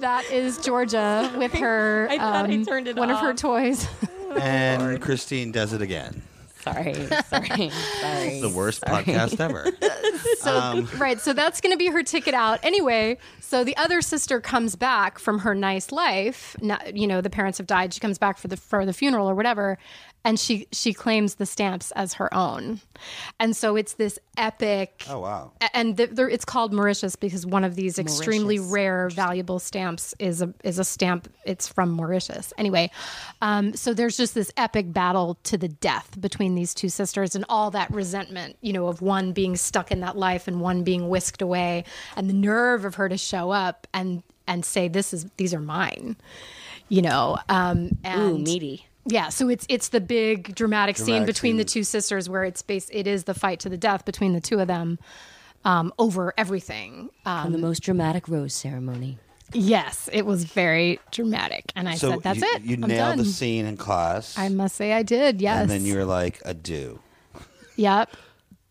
S3: that is Georgia with her
S1: I thought I
S3: um,
S1: turned it
S3: one of her
S1: off.
S3: toys.
S2: And Christine does it again.
S1: Sorry, sorry, sorry.
S2: The worst podcast ever.
S3: So
S2: Um,
S3: right, so that's going to be her ticket out anyway. So the other sister comes back from her nice life. Now, you know, the parents have died. She comes back for the for the funeral or whatever, and she she claims the stamps as her own. And so it's this epic.
S2: Oh wow.
S3: and th- there, it's called Mauritius because one of these extremely rare, valuable stamps is a is a stamp. It's from Mauritius. Anyway, um, so there's just this epic battle to the death between these two sisters, and all that resentment, you know, of one being stuck in that life and one being whisked away, and the nerve of her to show up and and say, "This is these are mine," you know. Um, and
S1: Ooh, meaty.
S3: Yeah, so it's it's the big dramatic, scene
S2: Dramatic
S3: between the two sisters where it's base it is the fight to the death between the two of them um, over everything. Um,
S1: On the most dramatic rose ceremony.
S3: yes, it was very dramatic, and I
S2: So
S3: said, "That's
S2: you,
S3: it.
S2: You
S3: I'm
S2: nailed
S3: done."
S2: the scene in class.
S3: I must say, I did. Yes,
S2: and then you were like, adieu.
S3: yep.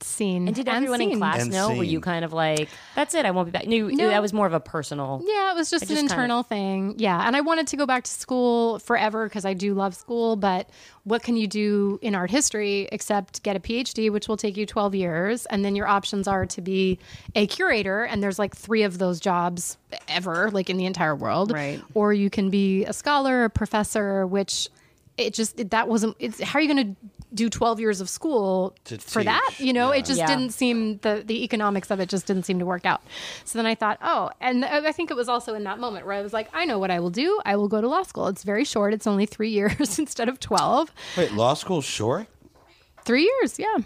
S3: Scene
S1: And did everyone in class
S2: And
S1: know? Were you kind of like, "That's it, I won't be back"? No,
S3: No.
S1: that was more of a personal.
S3: Yeah, it was just
S1: I
S3: an
S1: just kinda-
S3: internal thing. Yeah, and I wanted to go back to school forever because I do love school. But what can you do in art history except get a PhD, which will take you 12 years, and then your options are to be a curator, and there's like three of those jobs ever, like in the entire world.
S1: Right.
S3: Or you can be a scholar, a professor, which it just it, that wasn't. It's how are you going to do 12 years of school
S2: To
S3: for that? You know,
S2: yeah.
S3: it just
S1: Yeah.
S3: didn't seem the the economics of it just didn't seem to work out. So then I thought, oh, and I I think it was also in that moment where I was like, I know what I will do. I will go to law school. It's very short. It's only three years instead of twelve.
S2: Wait, law school's short?
S3: Three years, yeah.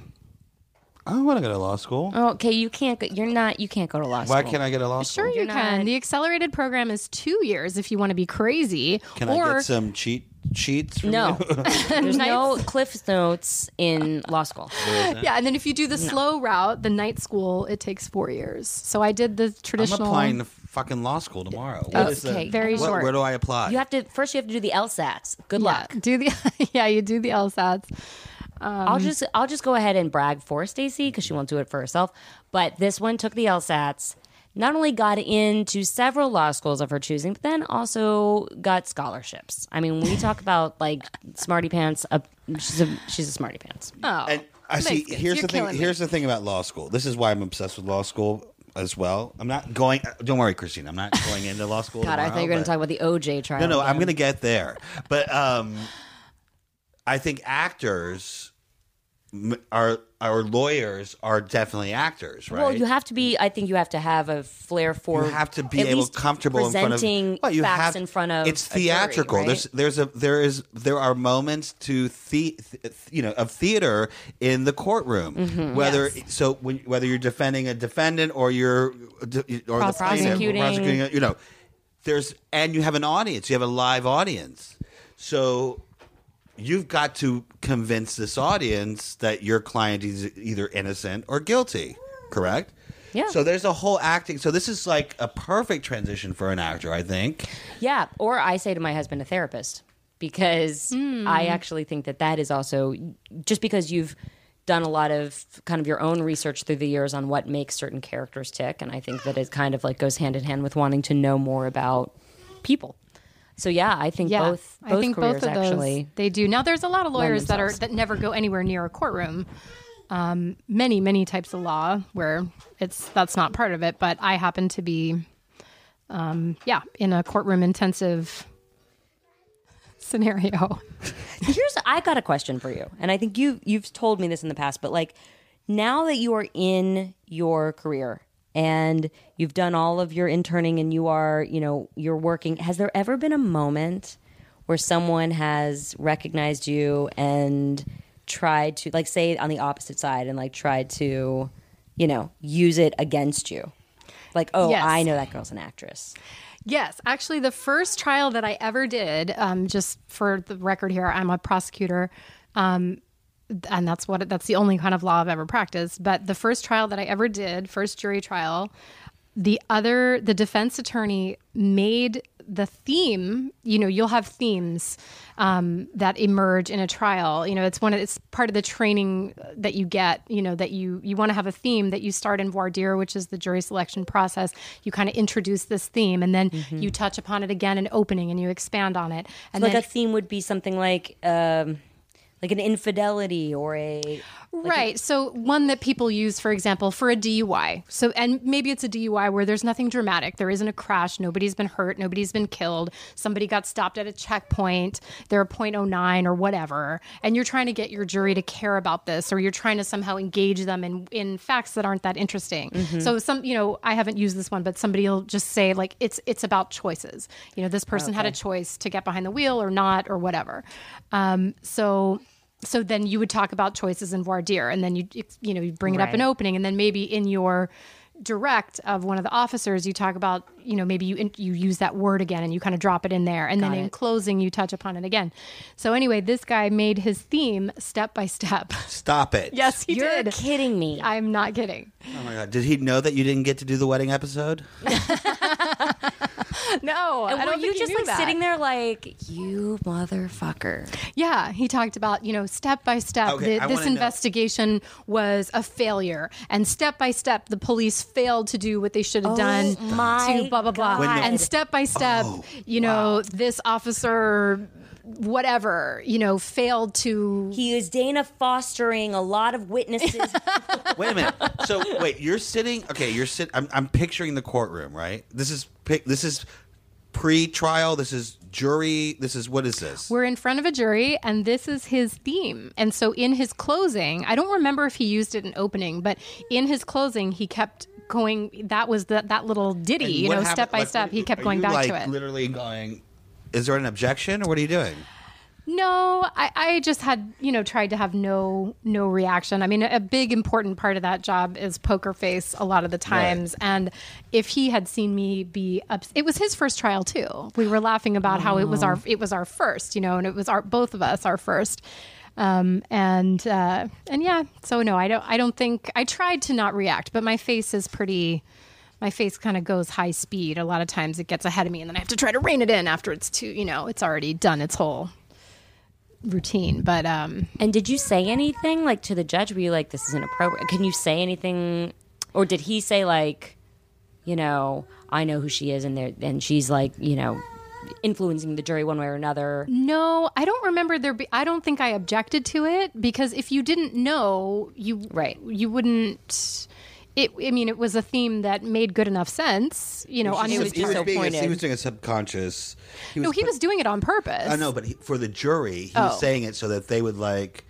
S2: I don't want to go to law school.
S1: Oh, okay, you can't. Go, you're not. You can't go to law school.
S2: Why can't I get a law school?
S3: Sure, you
S1: You're
S3: can.
S1: not-
S3: The accelerated program is two years if you want to be crazy.
S2: Can
S3: or
S2: I get some cheat sheets?
S1: No, there's no Cliff Notes in law school.
S3: yeah, and then if you do the slow route, the night school, it takes four years. So I did the
S2: I'm
S3: traditional.
S2: applying to fucking law school tomorrow. What is
S1: Okay,
S2: the-
S3: very
S2: what-
S3: short.
S2: Where do I apply?
S1: You have to first. You have to do the LSATs. Good
S3: yeah,
S1: luck.
S3: do the yeah, you do the LSATs.
S1: Um, I'll just I'll just go ahead and brag for Staci because she won't do it for herself. But this one took the LSATs. Not only got into several law schools of her choosing, but then also got scholarships. I mean, we talk about like smarty pants, uh, she's a she's a smarty pants.
S3: Oh,
S2: And I see.
S3: thanks.
S2: Here's
S3: You're
S2: the thing.
S3: me.
S2: Here's the thing about law school. This is why I'm obsessed with law school as well. I'm not going. Don't worry, Christine. I'm not going into law school.
S1: God, I thought you were going to talk about the OJ trial.
S2: No, no, I'm going to get there. But um, I think actors are are lawyers are definitely actors, right?
S1: Well, you have to be. I think you have to have a flair for.
S2: You have to be able comfortable in front of
S1: presenting
S2: Well, you
S1: facts
S2: have-
S1: in front of.
S2: It's
S1: a jury,
S2: theatrical.
S1: right?
S2: There's there's a there is there are moments to the, th- you know of theater in the courtroom.
S1: Mm-hmm.
S2: Whether
S3: Yes.
S2: so when whether you're defending a defendant or you're or the plaintiff
S1: Prosecuting.
S2: prosecuting, you know, there's and you have an audience. You have a live audience. So you've got to convince this audience that your client is either innocent or guilty. Correct.
S1: Yeah.
S2: So there's a whole acting. So this is like a perfect transition for an actor, I think.
S1: Yeah, or I say to my husband, a therapist, because
S3: Hmm.
S1: I actually think that that is also just because you've done a lot of kind of your own research through the years on what makes certain characters tick, and I think that it kind of like goes hand in hand with wanting to know more about people. So yeah, I think
S3: yeah,
S1: both both
S3: I think
S1: careers
S3: both of those
S1: actually.
S3: they do. Now there's a lot of lawyers that are that never go anywhere near a courtroom. Um, many many types of law where it's that's not part of it. But I happen to be um, yeah, in a courtroom intensive scenario.
S1: Here's I got a question for you, and I think you you've told me this in the past, but like now that you are in your career and you've done all of your interning and you are you know you're working, has there ever been a moment where someone has recognized you and tried to like say on the opposite side and like tried to you know use it against you, like oh
S3: Yes.
S1: I know that girl's an actress.
S3: Yes, actually, the first trial that I ever did, um, just for the record here, I'm a prosecutor. Um, and that's what that's the only kind of law I've ever practiced. But the first trial that I ever did, first jury trial, the other the defense attorney made the theme. You know, you'll have themes um, that emerge in a trial. You know, it's one of it's part of the training that you get. You know, that you you want to have a theme that you start in voir dire, which is the jury selection process. You kind of introduce this theme, and then you touch upon it again in opening, and you expand on it. And
S1: like
S3: then
S1: a theme would be something like um, like an infidelity or a
S3: right. So one that people use, for example, for a DUI. So and maybe it's a DUI where there's nothing dramatic. There isn't a crash. Nobody's been hurt. Nobody's been killed. Somebody got stopped at a checkpoint. They're a .09 or whatever, and you're trying to get your jury to care about this, or you're trying to somehow engage them in in facts that aren't that interesting. So some, you know, I haven't used this one, but somebody will just say like it's it's about choices. You know, this person had a choice to get behind the wheel or not or whatever. Um, so so then you would talk about choices in voir dire and then you you know you bring it up in opening and then maybe in your direct of one of the officers you talk about you know maybe you you use that word again and you kind of drop it in there and then in closing you touch upon it again so anyway this guy made his theme step by step
S2: Stop it.
S3: yes he
S1: You're
S3: did
S1: kidding me.
S3: i'm not kidding
S2: Oh my god. Did he know that you didn't get to do the wedding episode?
S3: no
S1: and
S3: I
S1: were
S3: don't
S1: you
S3: think
S1: just like
S3: that.
S1: sitting there like you motherfucker?
S3: Yeah, he talked about, you know, step by step,
S2: Okay,
S3: the, this
S2: wanna know-
S3: investigation was a failure. And step by step, the police failed to do what they should have oh done
S1: Oh my
S3: to blah, blah, blah.
S1: God.
S3: And step by step,
S2: Oh,
S3: you know, this officer, whatever, you know, failed to.
S1: He is Dana fostering a lot of witnesses.
S2: Wait a minute. So wait, you're sitting. Okay, you're sitting. I'm, I'm picturing the courtroom, right? This is pic- this is pre-trial. This is jury. This is what is this?
S3: We're in front of a jury, and this is his theme. And so, in his closing, I don't remember if he used it in opening, but in his closing, he kept going. That was the, that little ditty, you know,
S2: happened-
S3: step by
S2: like,
S3: step. He kept going back
S2: like,
S3: to it.
S2: Literally going. Is there an objection, or what are you doing?
S3: No, I, I just had you know tried to have no no reaction. I mean, a big important part of that job is poker face a lot of the times. And if he had seen me be ups- it was his first trial too. We were laughing about how it was our it was our first, you know, and it was our both of us our first. Um, and uh, and yeah, so no, I don't I don't think I tried to not react, but my face is pretty. My face kind of goes high speed. A lot of times it gets ahead of me, and then I have to try to rein it in after it's too, you know, it's already done its whole routine. But um,
S1: and did you say anything like to the judge? Were you like, this isn't inappropriate? Can you say anything? Or did he say like, you know, I know who she is and there and she's like, you know, influencing the jury one way or another?
S3: no, I don't remember there. Be, I don't think I objected to it because if you didn't know, you
S1: Right.
S3: you wouldn't. It, I mean, it was a theme that made good enough sense, you know. On
S1: He
S3: his
S1: was just
S3: part.
S1: so
S2: being a- he was doing a subconscious. He
S3: no, he was doing it on purpose.
S2: I know, but he, for the jury, he
S3: Oh.
S2: was saying it so that they would like.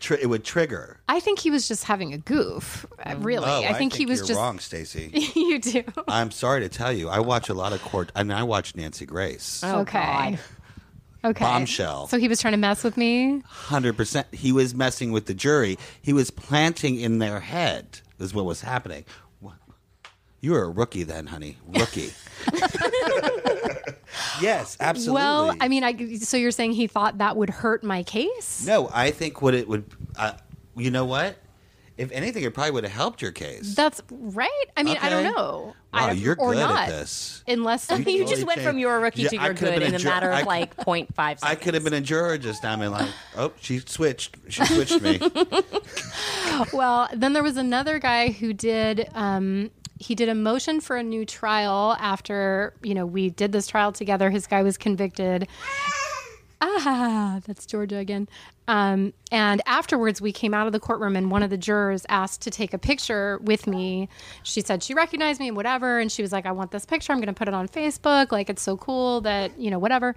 S2: Tri- it would trigger.
S3: I think he was just having a goof. uh, Really,
S2: Oh,
S3: I, think he was
S2: you're
S3: just.
S2: wrong, Staci.
S3: you do.
S2: I'm sorry to tell you, I watch a lot of court. I mean, I watch Nancy Grace.
S1: Oh,
S3: okay.
S1: God.
S3: Okay.
S2: Bombshell.
S3: So he was trying to mess with me.
S2: Hundred percent. He was messing with the jury. He was planting in their head. Is what was happening. You were a rookie then, honey. Rookie. yes, absolutely.
S3: Well, I mean, I. So you're saying he thought that would hurt my case?
S2: no, I think what it would. Uh, you know what? If anything, it probably would have helped your case.
S3: That's right. I mean, I don't know.
S2: Wow,
S3: I,
S2: you're
S3: or
S2: good
S3: not,
S2: at this.
S3: Unless
S1: You
S2: totally
S1: just went from
S2: changed.
S1: you're a rookie
S2: Yeah,
S1: to
S2: I
S1: you're good in
S2: a
S1: matter
S2: I-
S1: of like 0.5 seconds.
S2: I could have been a juror just now. I'm like, oh, she switched. She switched me.
S3: well, then there was another guy who did. Um, he did a motion for a new trial after you know we did this trial together. His guy was convicted. Ah, that's Georgia again. Um, and afterwards, we came out of the courtroom, and one of the jurors asked to take a picture with me. She said she recognized me and whatever, and she was like, "I want this picture. I'm going to put it on Facebook. Like, it's so cool that you know whatever."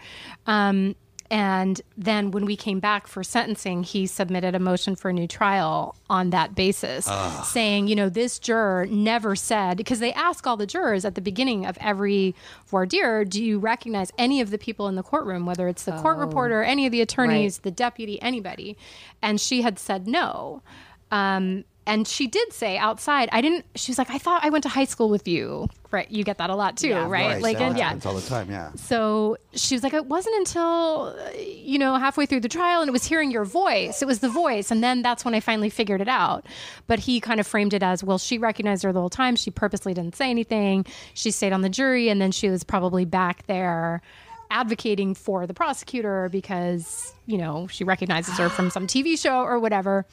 S3: Um, and then when we came back for sentencing, he submitted a motion for a new trial on that basis, saying, you know, this juror never said, because they ask all the jurors at the beginning of every voir dire, do you recognize any of the people in the courtroom, whether it's the court reporter, any of the attorneys,
S1: Right.
S3: the deputy, anybody? And she had said no. Um, and she did say outside, I didn't, she was like, I thought I went to high school with you. Right. You get that a lot too, right? Like,
S2: that
S3: and yeah.
S2: happens all the time. Yeah.
S3: So she was like, it wasn't until, you know, halfway through the trial and it was hearing your voice. It was the voice. And then that's when I finally figured it out. But he kind of framed it as, well, she recognized her the whole time. She purposely didn't say anything. She stayed on the jury and then she was probably back there advocating for the prosecutor because, you know, she recognizes her from some TV show or whatever.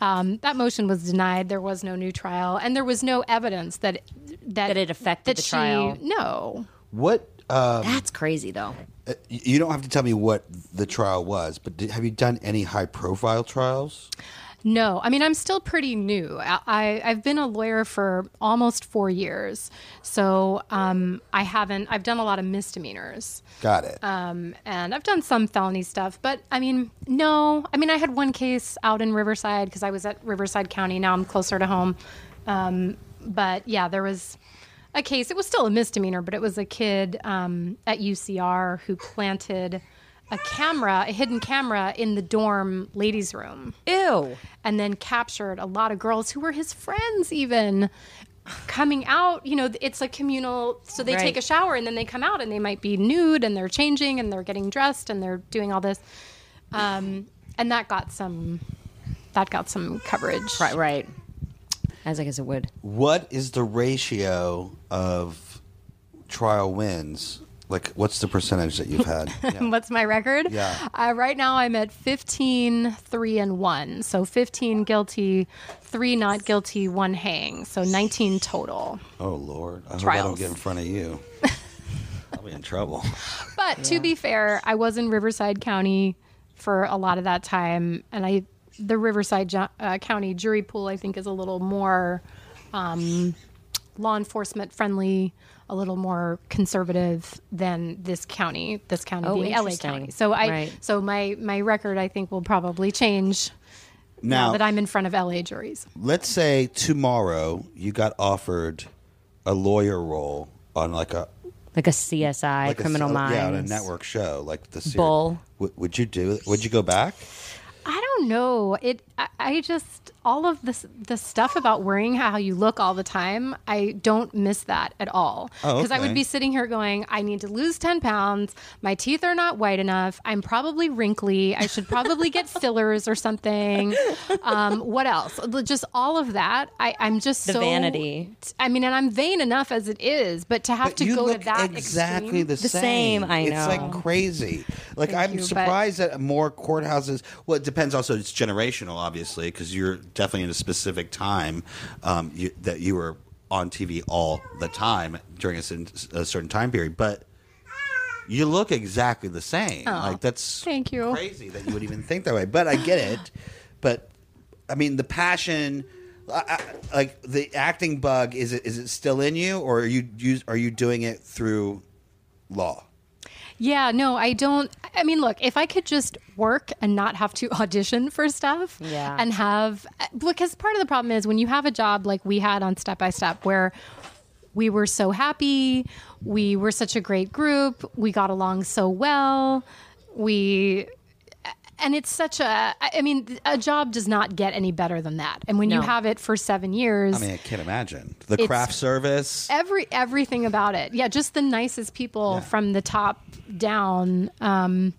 S3: Um, that motion was denied. There was no new trial, and there was no evidence that that,
S1: That it affected
S3: that
S1: the
S3: she-
S1: trial.
S3: No,
S2: What? Uh,
S1: That's crazy, though.
S2: y- you don't have to tell me what the trial was, but did, have you done any high-profile trials?
S3: No, I mean I'm still pretty new. I, I I've been a lawyer for almost four years, so um, I haven't. I've done a lot of misdemeanors,
S2: Got it.
S3: um, and I've done some felony stuff. But I mean, no. I mean, I had one case out in Riverside because I was at Riverside County. Now I'm closer to home. Um, but yeah, there was a case. It was still a misdemeanor, but it was a kid um, at UCR who planted a camera, a hidden camera, in the dorm ladies' room
S1: Ew.
S3: and then captured a lot of girls who were his friends even coming out you know it's a communal so they
S1: Right.
S3: take a shower and then they come out and they might be nude and they're changing and they're getting dressed and they're doing all this um, and that got some that got some coverage
S1: Right, right. As I guess it would.
S2: what is the ratio of trial wins? Like, what's the percentage that you've had? Yeah.
S3: What's my record?
S2: Yeah.
S3: Uh, right now I'm at 15, 3, and 1. So 15 guilty, 3 not guilty, 1 hang. So 19 total.
S2: Oh Lord, I hope I don't get in front of you. I'll be in trouble.
S3: But to be fair, I was in Riverside County for a lot of that time, and I the Riverside ju- uh, County jury pool I think is a little more um, law enforcement friendly, a little more conservative than this county. This county
S1: Oh,
S3: being LA. County. So I
S1: Right.
S3: so my my record I think will probably change now,
S2: Now,
S3: that I'm in front of LA juries.
S2: let's say tomorrow you got offered a lawyer role on like a
S1: Like a CSI,
S2: like a-
S1: Criminal Minds.
S2: yeah, on a network show like the series.
S1: Bull.
S2: Would, would you do? Would you go back?
S3: I don't know. It. I, I just all of this the stuff about worrying how you look all the time. I don't miss that at all.
S2: Oh,
S3: Because I would be sitting here going, I need to lose ten pounds. My teeth are not white enough. I'm probably wrinkly. I should probably get fillers or something. Um, what else? Just all of that. I, I'm just
S1: The
S3: so
S1: vanity.
S3: I mean, and I'm vain enough as it is, but to have
S2: But
S3: to
S2: you
S3: go
S2: look
S3: to that
S2: exactly
S3: extreme,
S2: the,
S1: The same, I know.
S2: It's like crazy. Like
S3: Thank
S2: I'm
S3: you, but-
S2: surprised that more courthouses. Well, it depends. Also, it's generational, obviously, because you're definitely in a specific time um, you, that you were on TV all the time during a, certain- a certain time period. But you look exactly the same. like that's
S3: thank you.
S2: crazy that you would even think that way. But I get it. But I mean, the passion. I, I, like the acting bug is it is it still in you or are you are you doing it through law
S3: Yeah, no, I don't. I mean, look, if I could just work and not have to audition for stuff,
S1: Yeah.
S3: and have because part of the problem is when you have a job like we had on Step by Step, where we were so happy, we were such a great group, we got along so well, we. And it's such a, I mean, a job does not get any better than that. And when you have it for seven years,
S2: I mean I can't imagine the craft service
S3: every everything about it yeah just the nicest people
S2: Yeah.
S3: from the top down um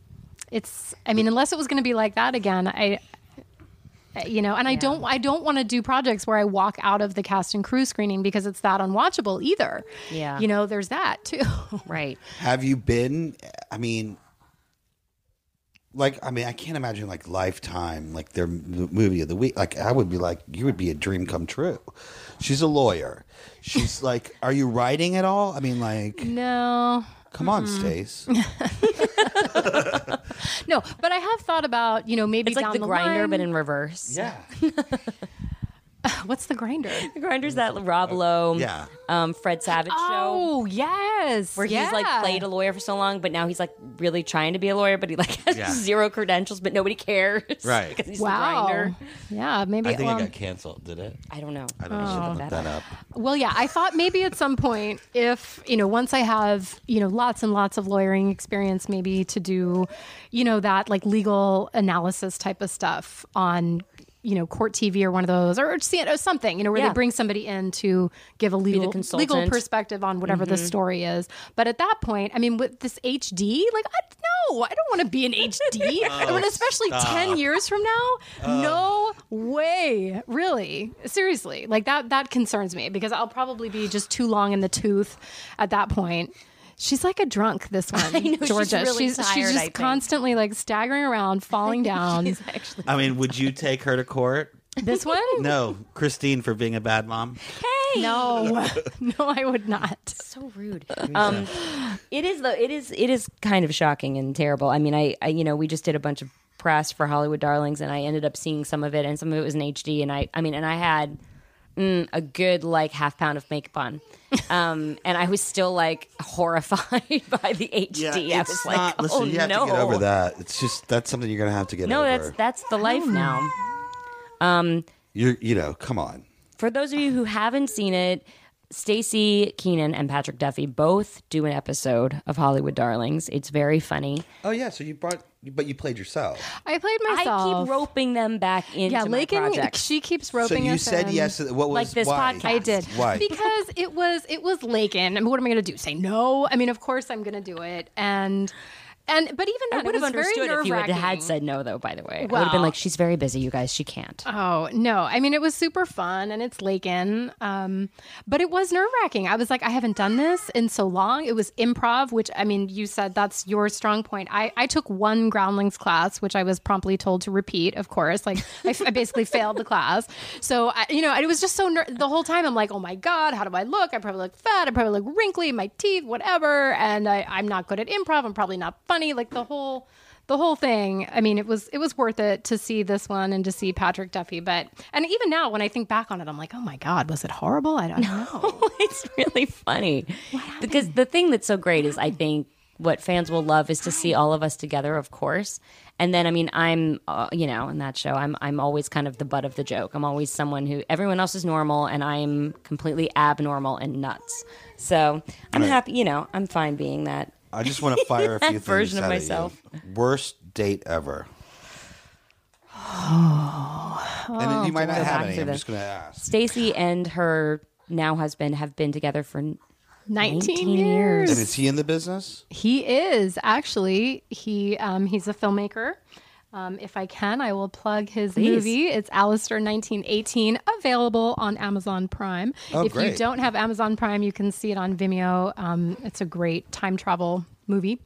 S3: it's i mean unless it was going to be like that again i you know and i don't i don't want to do projects where i walk out of the cast and crew screening because it's that unwatchable either
S1: Yeah.
S3: you know there's that too
S1: Right.
S2: have you been I mean like I mean I can't imagine like lifetime like their m- movie of the week. Like I would be like you would be a dream come true. She's a lawyer. She's like are you writing at all? I mean like
S3: no.
S2: come on Stace.
S3: No, but I have thought about you know maybe
S1: It's like
S3: down
S1: the grinder,
S3: line-
S1: but in reverse.
S2: Yeah.
S3: what's the grinder?
S1: The grinder's that Rob Lowe,
S2: Yeah.
S1: um, Fred Savage show.
S3: Oh yes,
S1: Where he's like played a lawyer for so long, but now he's like really trying to be a lawyer, but he like has
S2: Yeah.
S1: zero credentials, but nobody cares,
S2: Right.
S1: Because he's
S3: Wow.
S1: the grinder.
S3: Yeah, maybe.
S2: I think
S3: well,
S2: it got canceled, did it?
S1: I don't know.
S2: I don't know.
S1: should
S2: Look
S1: look
S2: that,
S1: that
S2: up.
S3: Well, yeah, I thought maybe at some point, if, you know, once I have, you know, lots and lots of lawyering experience, maybe to do, you know, that like legal analysis type of stuff on, you know, court TV or one of those, or or something, you know, where
S1: Yeah.
S3: they bring somebody in to give a legal legal perspective on whatever the story is. But at that point, I mean, with this HD, like, I no, I don't want to be in HD. I mean, especially ten years from now. Um. no way, really, seriously. Like that. That concerns me because I'll probably be just too long in the tooth at that point. She's like a drunk. This one, I
S1: know, she's
S3: Georgia.
S1: really
S3: she's,
S1: tired,
S3: she's
S1: I
S3: just
S1: think.
S3: constantly like staggering around, falling down.
S1: He's actually
S2: I mean, would you take her to court?
S3: this one,
S2: No, Christine for being a bad mom.
S3: Hey, no, no, I would not.
S1: so rude. Um, it is though. it is it is kind of shocking and terrible. I mean, I, I you know we just did a bunch of press for Hollywood Darlings, and I ended up seeing some of it, and some of it was in HD, and I I mean, and I had mm, a good like half pound of makeup on. Um, and I was still like horrified by the HD. I was like, oh no, to get over
S2: that. It's just that's something you're gonna have to get over.
S1: No, that's that's the life now.
S2: you're you know, come on.
S1: For those of you who haven't seen it, Staci Keanan and Patrick Duffy both do an episode of Hollywood Darlings. It's very funny.
S2: Oh yeah, so you brought, but you played yourself.
S3: I played myself.
S1: I keep roping them back into
S3: yeah,
S1: my
S3: Lakin.
S1: project.
S3: She keeps roping.
S2: So you
S3: us
S2: said
S3: in.
S2: yes. to- What was
S1: Like this
S2: why?
S1: podcast.
S3: I did.
S2: Why?
S3: Because it was it was Lakin. I mean, what am I going to do? Say no? I mean, of course I'm going to do it. And and but even
S1: I would have understood if you had, had said no, though. By the way, I would have been like, "She's very busy, you guys. She can't."
S3: Oh no! I mean, it was super fun, and it's Lakin, um, but it was nerve wracking. I was like, I haven't done this in so long. It was improv, which I mean, you said that's your strong point. I, I took one Groundlings class, which I was promptly told to repeat. Of course, like I, I basically failed the class. So I, you know, it was just so ner- the whole time. I'm like, oh my god, how do I look? I probably look fat. I probably look wrinkly. My teeth, whatever. And I, I'm not good at improv. I'm probably not funny. Like the whole the whole thing i mean it was it was worth it to see this one and to see patrick duffy but and even now when i think back on it i'm like oh my god was it horrible i don't know
S1: it's really funny because the thing that's so great is I think what fans will love is to see all of us together, of course. And then, I mean, I'm, uh, you know, in that show, I'm, I'm always kind of the butt of the joke. I'm always someone who everyone else is normal, and I'm completely abnormal and nuts. So I'm happy, you know, I'm fine being that.
S2: I just want to fire a
S1: That
S2: few
S1: version
S2: things
S1: of
S2: out
S1: myself.
S2: you. Worst date ever. and you might not have any. I'm
S1: the-
S2: just going to ask.
S1: Staci and her now husband have been together for
S3: 19,
S1: 19
S3: years,
S1: years.
S2: And is he in the business?
S3: he is actually he um, he's a filmmaker um, if I can, I will plug his
S1: Please.
S3: movie. It's Alistair 1918, available on Amazon Prime.
S2: Oh,
S3: if you don't have Amazon Prime, you can see it on Vimeo. Um, it's a great time travel movie.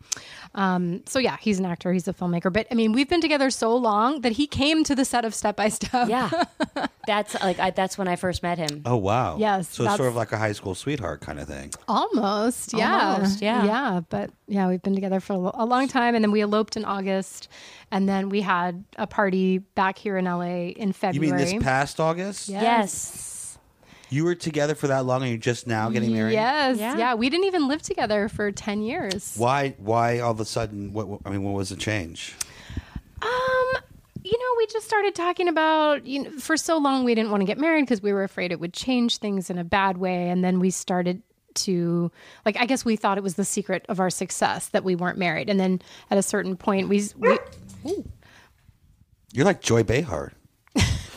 S3: Um, so yeah, he's an actor, he's a filmmaker. But I mean, we've been together so long that he came to the set of Step by Step.
S1: Yeah, that's like I, that's when I first met him.
S2: Oh, wow.
S3: Yes,
S2: So it's sort of like a high school sweetheart kind of thing.
S3: Almost, yeah.
S1: Almost, yeah.
S3: Yeah, but yeah, we've been together for a a long time. And then we eloped in August. And then we had a party back here in LA in February.
S2: You
S3: February.
S2: mean this past August?
S3: Yes.
S1: Yes.
S2: You were together for that long and you're just now getting married?
S3: Yes.
S1: Yeah.
S3: Yeah. We didn't even live together for 10 years.
S2: Why Why all of a sudden, what, what- I mean, what was the change?
S3: Um, you know, we just started talking about, you know, for so long we didn't want to get married because we were afraid it would change things in a bad way. And then we started to, like, I guess we thought it was the secret of our success that we weren't married. And then at a certain point, we, we
S2: You're like Joy Behar.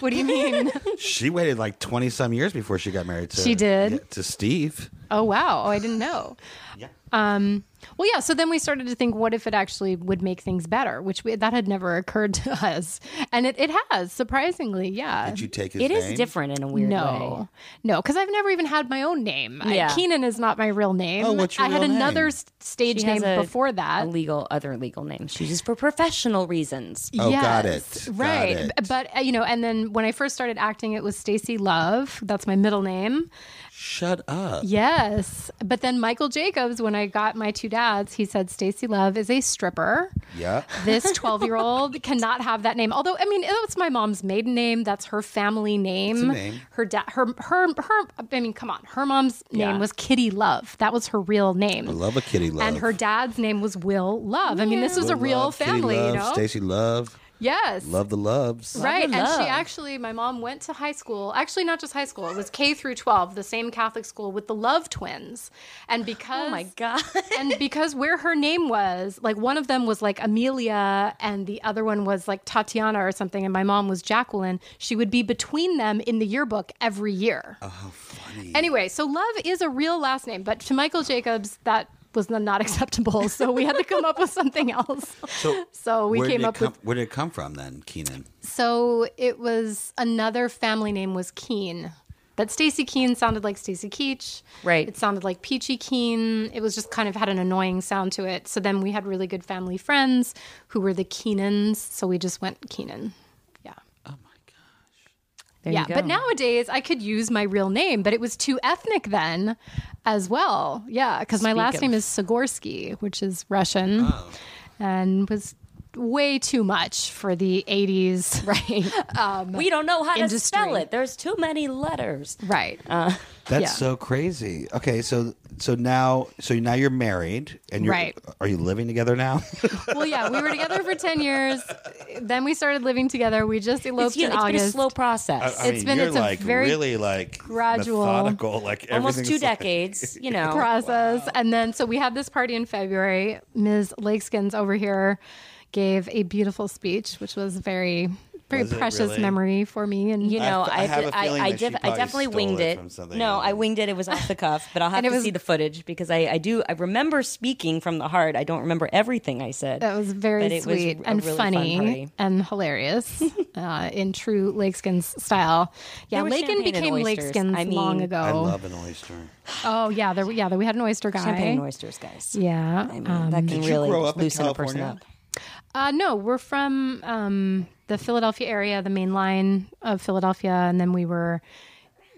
S3: What do you mean?
S2: She waited like 20 some years before she got married to
S3: She did?
S2: yeah, to Steve.
S3: oh, wow. Oh, I didn't know.
S2: Yeah.
S3: Um, Well, yeah. So then we started to think, what if it actually would make things better? Which we, that had never occurred to us, and it, it has surprisingly. Yeah.
S2: Did you take his
S1: It
S2: name?
S1: is different in a weird way.
S3: no, no, because I've never even had my own name. I-
S1: Yeah.
S3: Keanan is not my real name.
S2: Oh, what's your
S3: I had
S2: real
S3: another
S2: name?
S3: s- stage
S1: She has
S3: name
S1: a-
S3: before
S1: A
S3: that.
S1: legal, other legal names. She uses for professional reasons.
S2: Oh, got
S3: Yes,
S2: it. Got
S3: Right.
S2: it.
S3: But, uh, you know, and then when I first started acting, it was Stacy Love. That's my middle name.
S2: Shut up.
S3: Yes. But then Michael Jacobs, when I got my two dads, he said Stacy Love is a stripper.
S2: Yeah.
S3: This 12 year old cannot have that name. Although, I mean, that's my mom's maiden name. That's her family name.
S2: name.
S3: Her dad, her, her, her, I mean, come on. Her mom's name
S1: Yeah.
S3: was Kitty Love. That was her real name.
S2: I love a kitty love.
S3: And her dad's name was Will Love. I mean, this was a real
S2: Love,
S3: family,
S2: Love,
S3: you know?
S2: Stacy Love.
S3: Yes.
S2: Love the loves.
S3: Right.
S1: the
S3: And she actually, my mom went to high school. Actually, not just high school. It was K through 12, the same Catholic school with the Love twins. And because
S1: Oh my god.
S3: and because where her name was, like one of them was like Amelia and the other one was like Tatiana or something, and my mom was Jacqueline, she would be between them in the yearbook every year. Oh, funny. Anyway, so Love is a real last name, but to Michael Jacobs, that was not acceptable. So we had to come up with something else.
S2: So,
S3: So we
S2: where
S3: came up
S2: come,
S3: with
S2: Where did it come from then, Keanan?
S3: so it was another family name was Keen. That Stacy Keen sounded like Stacy Keach.
S1: Right.
S3: It sounded like Peachy Keen. It was just kind of had an annoying sound to it. So then we had really good family friends who were the Keenans. So we just went Keenan. Yeah.
S1: There
S3: yeah.
S1: you go.
S3: But nowadays I could use my real name, but it was too ethnic then as well. Yeah. Because my last
S1: of-
S3: name is Sagorsky, which is Russian oh. and was way too much for the 80s.
S1: right. Um, we don't know how to spell it. There's too many letters.
S3: Right.
S2: Uh, That's
S3: Yeah.
S2: so crazy. Okay, so so now so now you're married and you're
S3: Right.
S2: are you living together now?
S3: well, yeah, we were together for 10 years. Then we started living together. We just eloped
S1: It's, you know,
S3: in
S1: it's been a slow process.
S2: I
S3: It's
S2: mean,
S3: been-
S2: you're
S3: it's a very
S2: really like
S3: gradual-
S2: methodical, like
S1: Almost
S2: everything's
S1: two
S2: like-
S1: decades, you know.
S3: process. And then, so we had this party in February. Ms. Lakeskins over here gave a beautiful speech, which was very, very
S2: Was
S3: precious
S2: really?
S3: memory for me. And
S1: You know,
S2: f- I
S1: I,
S2: have
S1: did-
S2: a
S1: I,
S2: feeling
S1: I, def- I definitely winged
S2: it
S1: it. No. I winged it. It was off the cuff, but I'll have to
S3: was-
S1: see the footage because I, I do. I remember speaking from the heart. I don't remember everything I said.
S3: That was very
S1: But it was
S3: sweet and
S1: really
S3: funny
S1: party.
S3: and hilarious uh, in true Lakeskins style. Yeah,
S1: There
S3: Lakin became
S1: oysters.
S3: Lakeskins
S1: I mean,
S3: long ago.
S2: I love an oyster.
S3: oh yeah, there yeah, there, we had an oyster guy.
S1: Champagne and oysters, guys.
S3: Yeah,
S1: I mean,
S3: um,
S1: that can really
S2: grow up in
S1: loosen a person
S2: California?
S1: up.
S3: Uh, no, we're from um, the Philadelphia area, the main line of Philadelphia, and then we were,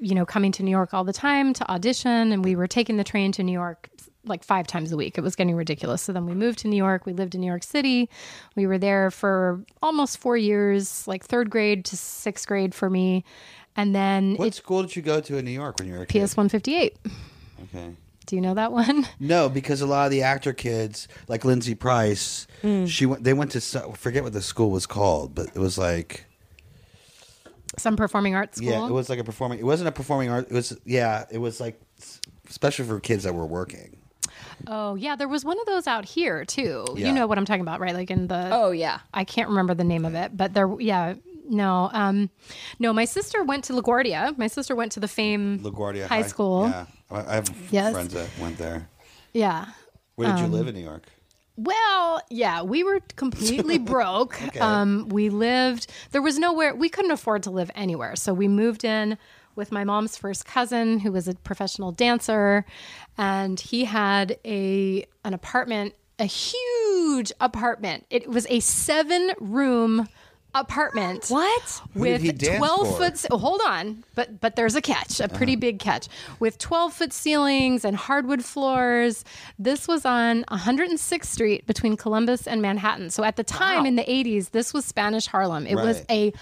S3: you know, coming to New York all the time to audition, and we were taking the train to New York like five times a week. It was getting ridiculous. So then we moved to New York. We lived in New York City. We were there for almost four years, like third grade to sixth grade for me, and then
S2: What
S3: it
S2: school did you go to in New York when you were a?
S3: PS one fifty eight.
S2: Okay.
S3: Do you know that one?
S2: No, because a lot of the actor kids, like Lindsay Price,
S3: Hmm.
S2: she went. They went to so- forget what the school was called, but it was like
S3: Some performing arts school.
S2: yeah, it was like a performing. It wasn't a performing art. It was yeah, it was like s- especially for kids that were working.
S3: Oh yeah, there was one of those out here too.
S2: Yeah.
S3: You know what I'm talking about, right? Like in the
S1: Oh yeah.
S3: I can't remember the name of it, but there, yeah, no, um, no. My sister went to LaGuardia. My sister went to the Fame
S2: LaGuardia
S3: High School.
S2: Yeah, I have
S3: Yes.
S2: friends that went there.
S3: Yeah.
S2: Where
S3: Um,
S2: did you live in New York?
S3: Well, yeah, we were completely broke. Um, we lived. There was nowhere. We couldn't afford to live anywhere, so we moved in with my mom's first cousin, who was a professional dancer, and he had a an apartment, a huge apartment. It was a seven room apartment.
S1: What?
S2: Who did
S3: with
S2: he dance
S3: 12
S2: for?
S3: foot oh, hold on but but there's a catch a pretty uh-huh. big catch. With 12 foot ceilings and hardwood floors this was on 106th street between columbus and manhattan. So at the time in the 80s this was spanish harlem. It was a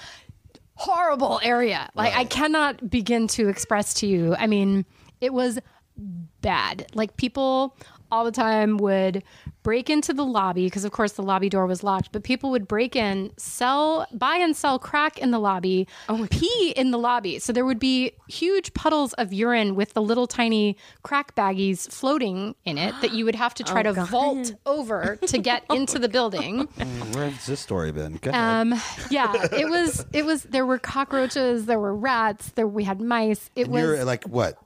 S3: horrible area. Like i cannot begin to express to you i mean it was bad. Like people all the time would break into the lobby because of course the lobby door was locked but people would break in sell buy and sell crack in the lobby pee in the lobby so there would be huge puddles of urine with the little tiny crack baggies floating in it that you would have to try to vault over to get into the building
S2: Where's this story been? Go ahead.
S3: um yeah it was it was there were cockroaches there were rats there we had mice it
S2: And
S3: was
S2: You're like what?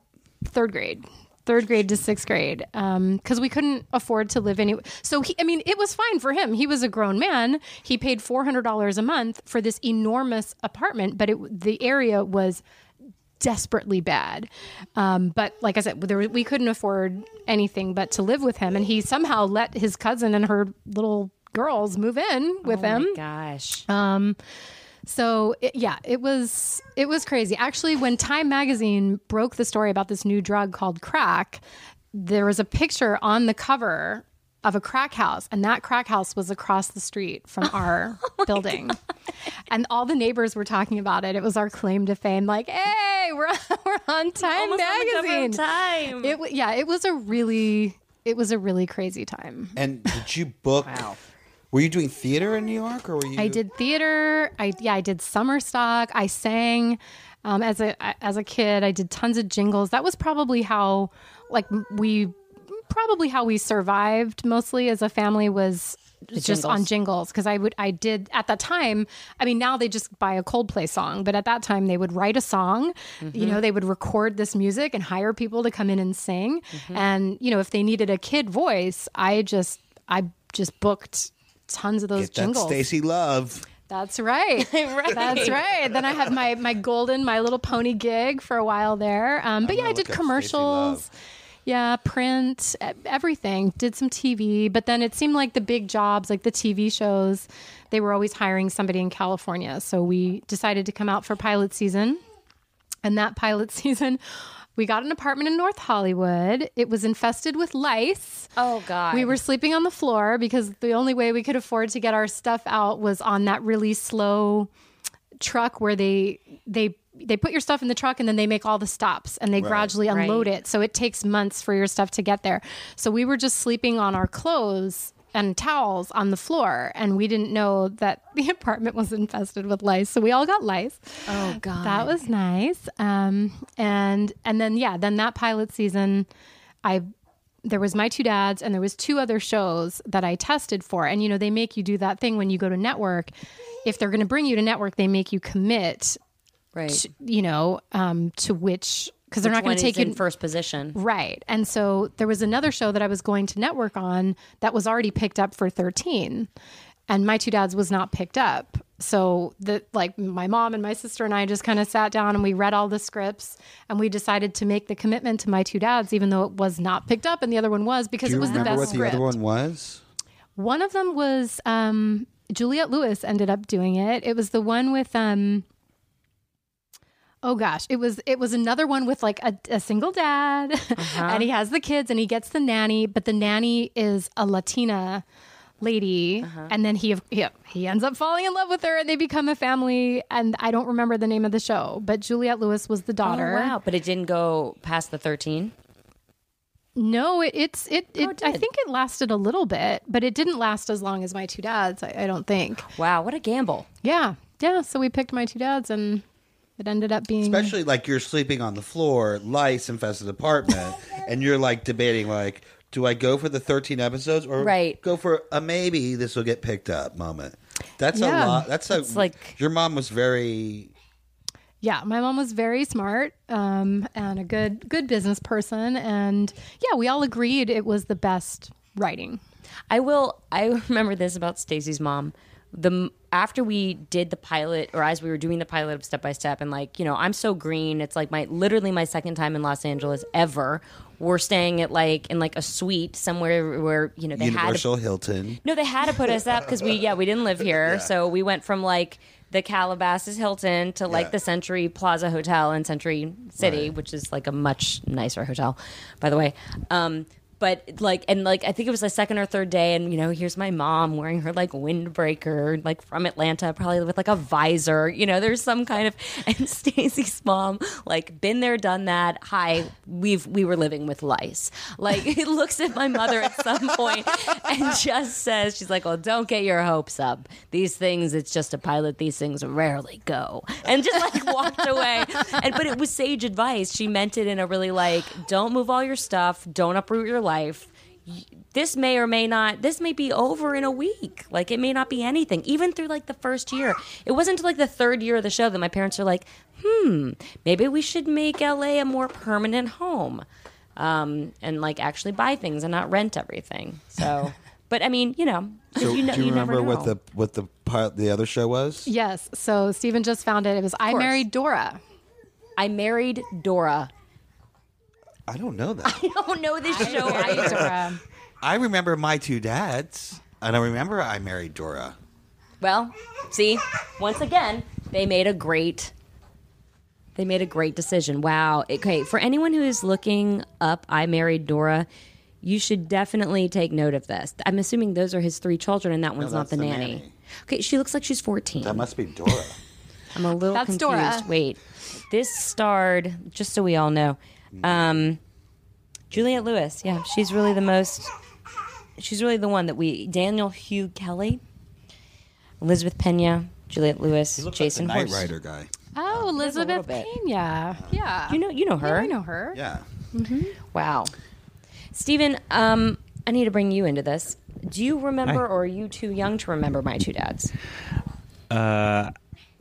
S3: third grade third grade to sixth grade because we couldn't afford to live any so he i mean it was fine for him. He was a grown man. He paid $400 a month for this enormous apartment but it the area was desperately bad. Um, but like i said there, we couldn't afford anything but to live with him and he somehow let his cousin and her little girls move in with
S1: Oh
S3: him.
S1: my gosh.
S3: So it, yeah, it was it was crazy. Actually, when Time magazine broke the story about this new drug called crack, there was a picture on the cover of a crack house, and that crack house was across the street from our building. And all the neighbors were talking about it. It was our claim to fame. Like, hey, we're we're on Time
S1: Almost on the cover of
S3: magazine.
S1: Time.
S3: It yeah, it was a really it was a really crazy time.
S2: And did you book? Were you doing theater in New York, or were you?
S3: I did theater. I yeah, I did summer stock. I sang um, as a as a kid. I did tons of jingles. That was probably how like we probably how we survived mostly as a family was just on
S1: jingles.
S3: jingles because I would I did at that time. I mean, now they just buy a Coldplay song, but at that time they would write a song. You know, they would record this music and hire people to come in and sing. And you know, if they needed a kid voice, I just I just booked tons of those
S2: Get that
S3: jingles.
S2: Staci Love.
S3: That's right.
S1: Right.
S3: That's right. Then I had my my golden My Little Pony gig for a while there. Um, but yeah, I did
S2: look up Staci
S3: commercials. Yeah, print, e- everything. Did some TV, but then it seemed like the big jobs, like the TV shows, they were always hiring somebody in California. So we decided to come out for pilot season. And that pilot season, we got an apartment in North Hollywood. It was infested with lice.
S1: oh God.
S3: We were sleeping on the floor because the only way we could afford to get our stuff out was on that really slow truck where they they they put your stuff in the truck and then they make all the stops and they gradually unload
S1: Right.
S3: it. So it takes months for your stuff to get there. So we were just sleeping on our clothes and towels on the floor and we didn't know that the apartment was infested with lice. So we all got lice.
S1: Oh God.
S3: That was nice. Um, and and then yeah, then that pilot season, I there was my two dads and there was two other shows that I tested for. And you know, they make you do that thing when you go to network. If they're going to bring you to network, they make you commit,
S1: right.
S3: to, you know, um, to which because they're not going to take you
S1: in first position.
S3: Right. And so there was another show that I was going to network on that was already picked up for 13. And my two dads was not picked up. So the like my mom and my sister and I just kind of sat down and we read all the scripts and we decided to make the commitment to my two dads even though it was not picked up and the other one was because it was the best
S2: what the other one was?
S3: One of them was um, Juliette Lewis ended up doing it. It was the one with um, oh gosh, it was it was another one with like a, a single dad, and he uh-huh. has the kids and he gets the nanny, but the nanny is a Latina lady, uh-huh. and then he, he he ends up falling in love with her, and they become a family. And I don't remember the name of the show, but Juliette Lewis was the
S1: Oh,
S3: daughter.
S1: wow. But it didn't go past the 13.
S3: No, it, it's it. it,
S1: Oh, it
S3: I think it lasted a little bit, but it didn't last as long as my two dads. I, I don't think.
S1: Wow. What a gamble.
S3: Yeah, yeah. So we picked my two dads, and it ended up being
S2: Especially like you're sleeping on the floor, lice infested apartment, and you're like debating like, do I go for the 13 episodes or
S1: Right.
S2: go for a maybe this will get picked up moment? That's
S3: Yeah.
S2: a lot. That's a
S1: It's like-
S2: your mom was very
S3: yeah. My mom was very smart um, and a good good business person, and yeah, we all agreed it was the best writing.
S1: I will. I remember this about Staci's mom. The after we did the pilot, or as we were doing the pilot of Step by Step, and like you know, I'm so green. It's like my literally my second time in Los Angeles ever. We're staying at like in like a suite somewhere where you know they had to
S2: Universal Hilton.
S1: No, they had to put us up because we yeah we didn't live here, so we went from like the Calabasas Hilton to like
S2: Yeah.
S1: the Century Plaza Hotel in Century City,
S2: Right.
S1: which is like a much nicer hotel, by the way. Um, but like and like I think it was the second or third day, and you know here's my mom wearing her like windbreaker, like from Atlanta, probably with like a visor. You know, there's some kind of and Staci's mom like been there, done that. Hi, we've we were living with lice. Like it looks at my mother at some point and just says, she's like, "Well, don't get your hopes up. These things, it's just a pilot. These things rarely go." And just like walked away. And but it was sage advice. She meant it in a really like, don't move all your stuff, don't uproot your life. This may or may not. This may be over in a week. Like it may not be anything. Even through like the first year, it wasn't until like the third year of the show that my parents are like, "Hmm, maybe we should make LA a more permanent home." um, and like actually buy things and not rent everything. So, but I mean, you know,
S2: So
S1: you know,
S2: do you,
S1: never
S2: remember what the what the pilot, the other show was?
S3: Yes. So Stephen just found it. It was I married Dora.
S1: I married Dora.
S2: I don't know that.
S1: I don't know this show. Either.
S3: Dora.
S2: I remember my two dads, and I remember I married Dora.
S1: Well, see, once again, They made a great. They made a great decision. Wow. Okay, for anyone who is looking up I Married Dora, you should definitely take note of this. I'm assuming those are his three children and that one's not
S2: that's
S1: the,
S2: the
S1: nanny.
S2: nanny.
S1: Okay, she looks like she's 14.
S2: That must be Dora.
S1: I'm a little
S3: That's
S1: confused.
S3: Dora.
S1: Wait, this starred just so we all know, um, Juliette Lewis. Yeah, she's really the most. She's really the one that we. Daniel Hugh Kelly, Elizabeth Pena, Juliette Lewis,
S2: He
S1: Jason
S2: like the Knight Rider guy.
S3: Oh,
S1: does
S3: Elizabeth. Pena. Yeah.
S1: You know, you know
S3: Yeah,
S1: her.
S3: I know her.
S2: Yeah.
S1: Wow, Stephen. Um, I need to bring you into this. Do you remember,
S5: Hi.
S1: or are you too young to remember my two dads?
S5: Uh,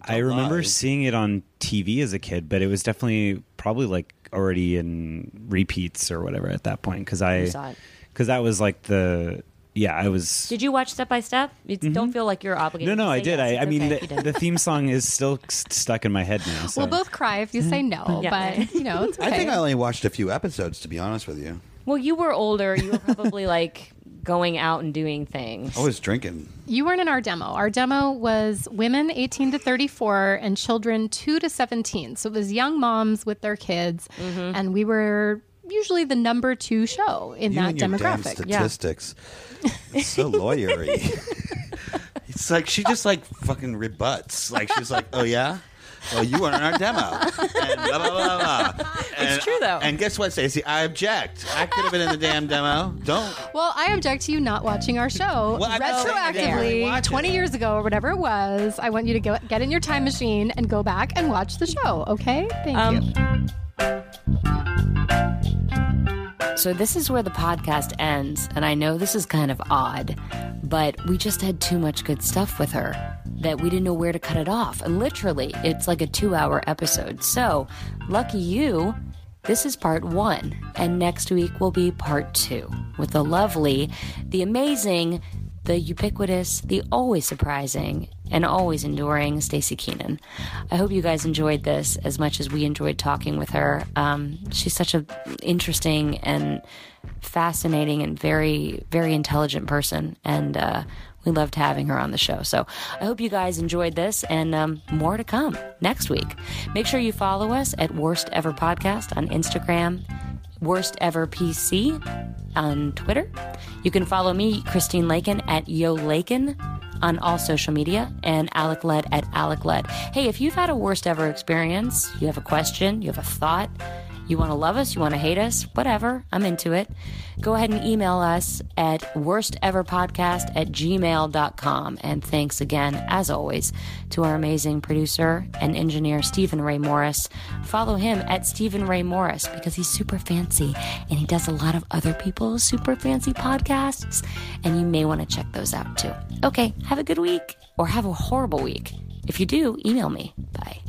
S5: I remember
S2: lie.
S5: seeing it on TV as a kid, but it was definitely probably like already in repeats or whatever at that point because I
S1: saw it.
S5: because that was like the yeah I was
S1: Did you watch Step by Step? You Don't feel like you're obligated.
S5: Mm-hmm. no no
S1: to
S5: I did
S1: yes.
S5: I, I
S1: It's
S5: mean
S1: okay if you
S5: the, the theme song is still s- stuck in my head now. So.
S3: We'll both cry if you say no,
S1: Yeah.
S3: but you know, it's okay.
S2: I think I only watched a few episodes, to be honest with you.
S1: Well, you were older. You were probably like going out and doing things.
S2: I was drinking.
S3: You weren't in our demo. Our demo was women 18 to 34 and children 2 to 17. So it was young moms with their kids.
S1: Mm-hmm.
S3: And we were usually the number two show in
S2: You
S3: that
S2: and your damn
S3: demographic.
S1: Yeah.
S2: statistics. It's so lawyery. it's like she just like fucking rebuts. Like she's like, "Oh yeah, well you weren't in our demo." And blah, blah, blah, blah. And-
S1: true, though.
S2: And guess what, Staci? I object. I could have been in the damn demo. Don't.
S3: Well, I object to you not watching our show
S2: Well, I'm not saying I didn't really
S3: retroactively
S2: watch it.
S3: 20 years ago or whatever it was. I want you to go, get in your time machine and go back and watch the show, okay? Thank
S1: Um,
S3: you.
S1: So this is where the podcast ends, and I know this is kind of odd, but we just had too much good stuff with her that we didn't know where to cut it off. And literally, it's like a two-hour episode. So, lucky you, this is part one, and next week will be part two with the lovely, the amazing, the ubiquitous, the always surprising, and always enduring Staci Keanan. I hope you guys enjoyed this as much as we enjoyed talking with her. Um, she's such a interesting and fascinating and very, very intelligent person, and uh, we loved having her on the show. So I hope you guys enjoyed this, and um, more to come next week. Make sure you follow us at Worst Ever Podcast on Instagram. Worst Ever PC on Twitter. You can follow me, Christine Lakin, at Yo Lakin on all social media, and Alec Led at Alec Led. Hey, if you've had a worst ever experience, you have a question, you have a thought, you want to love us, you want to hate us, whatever, I'm into it. Go ahead and email us at worsteverpodcast at gmail.com. And thanks again, as always, to our amazing producer and engineer, Stephen Ray Morris. Follow him at Stephen Ray Morris because he's super fancy and he does a lot of other people's super fancy podcasts. And you may want to check those out too. Okay, have a good week or have a horrible week. If you do, email me. Bye.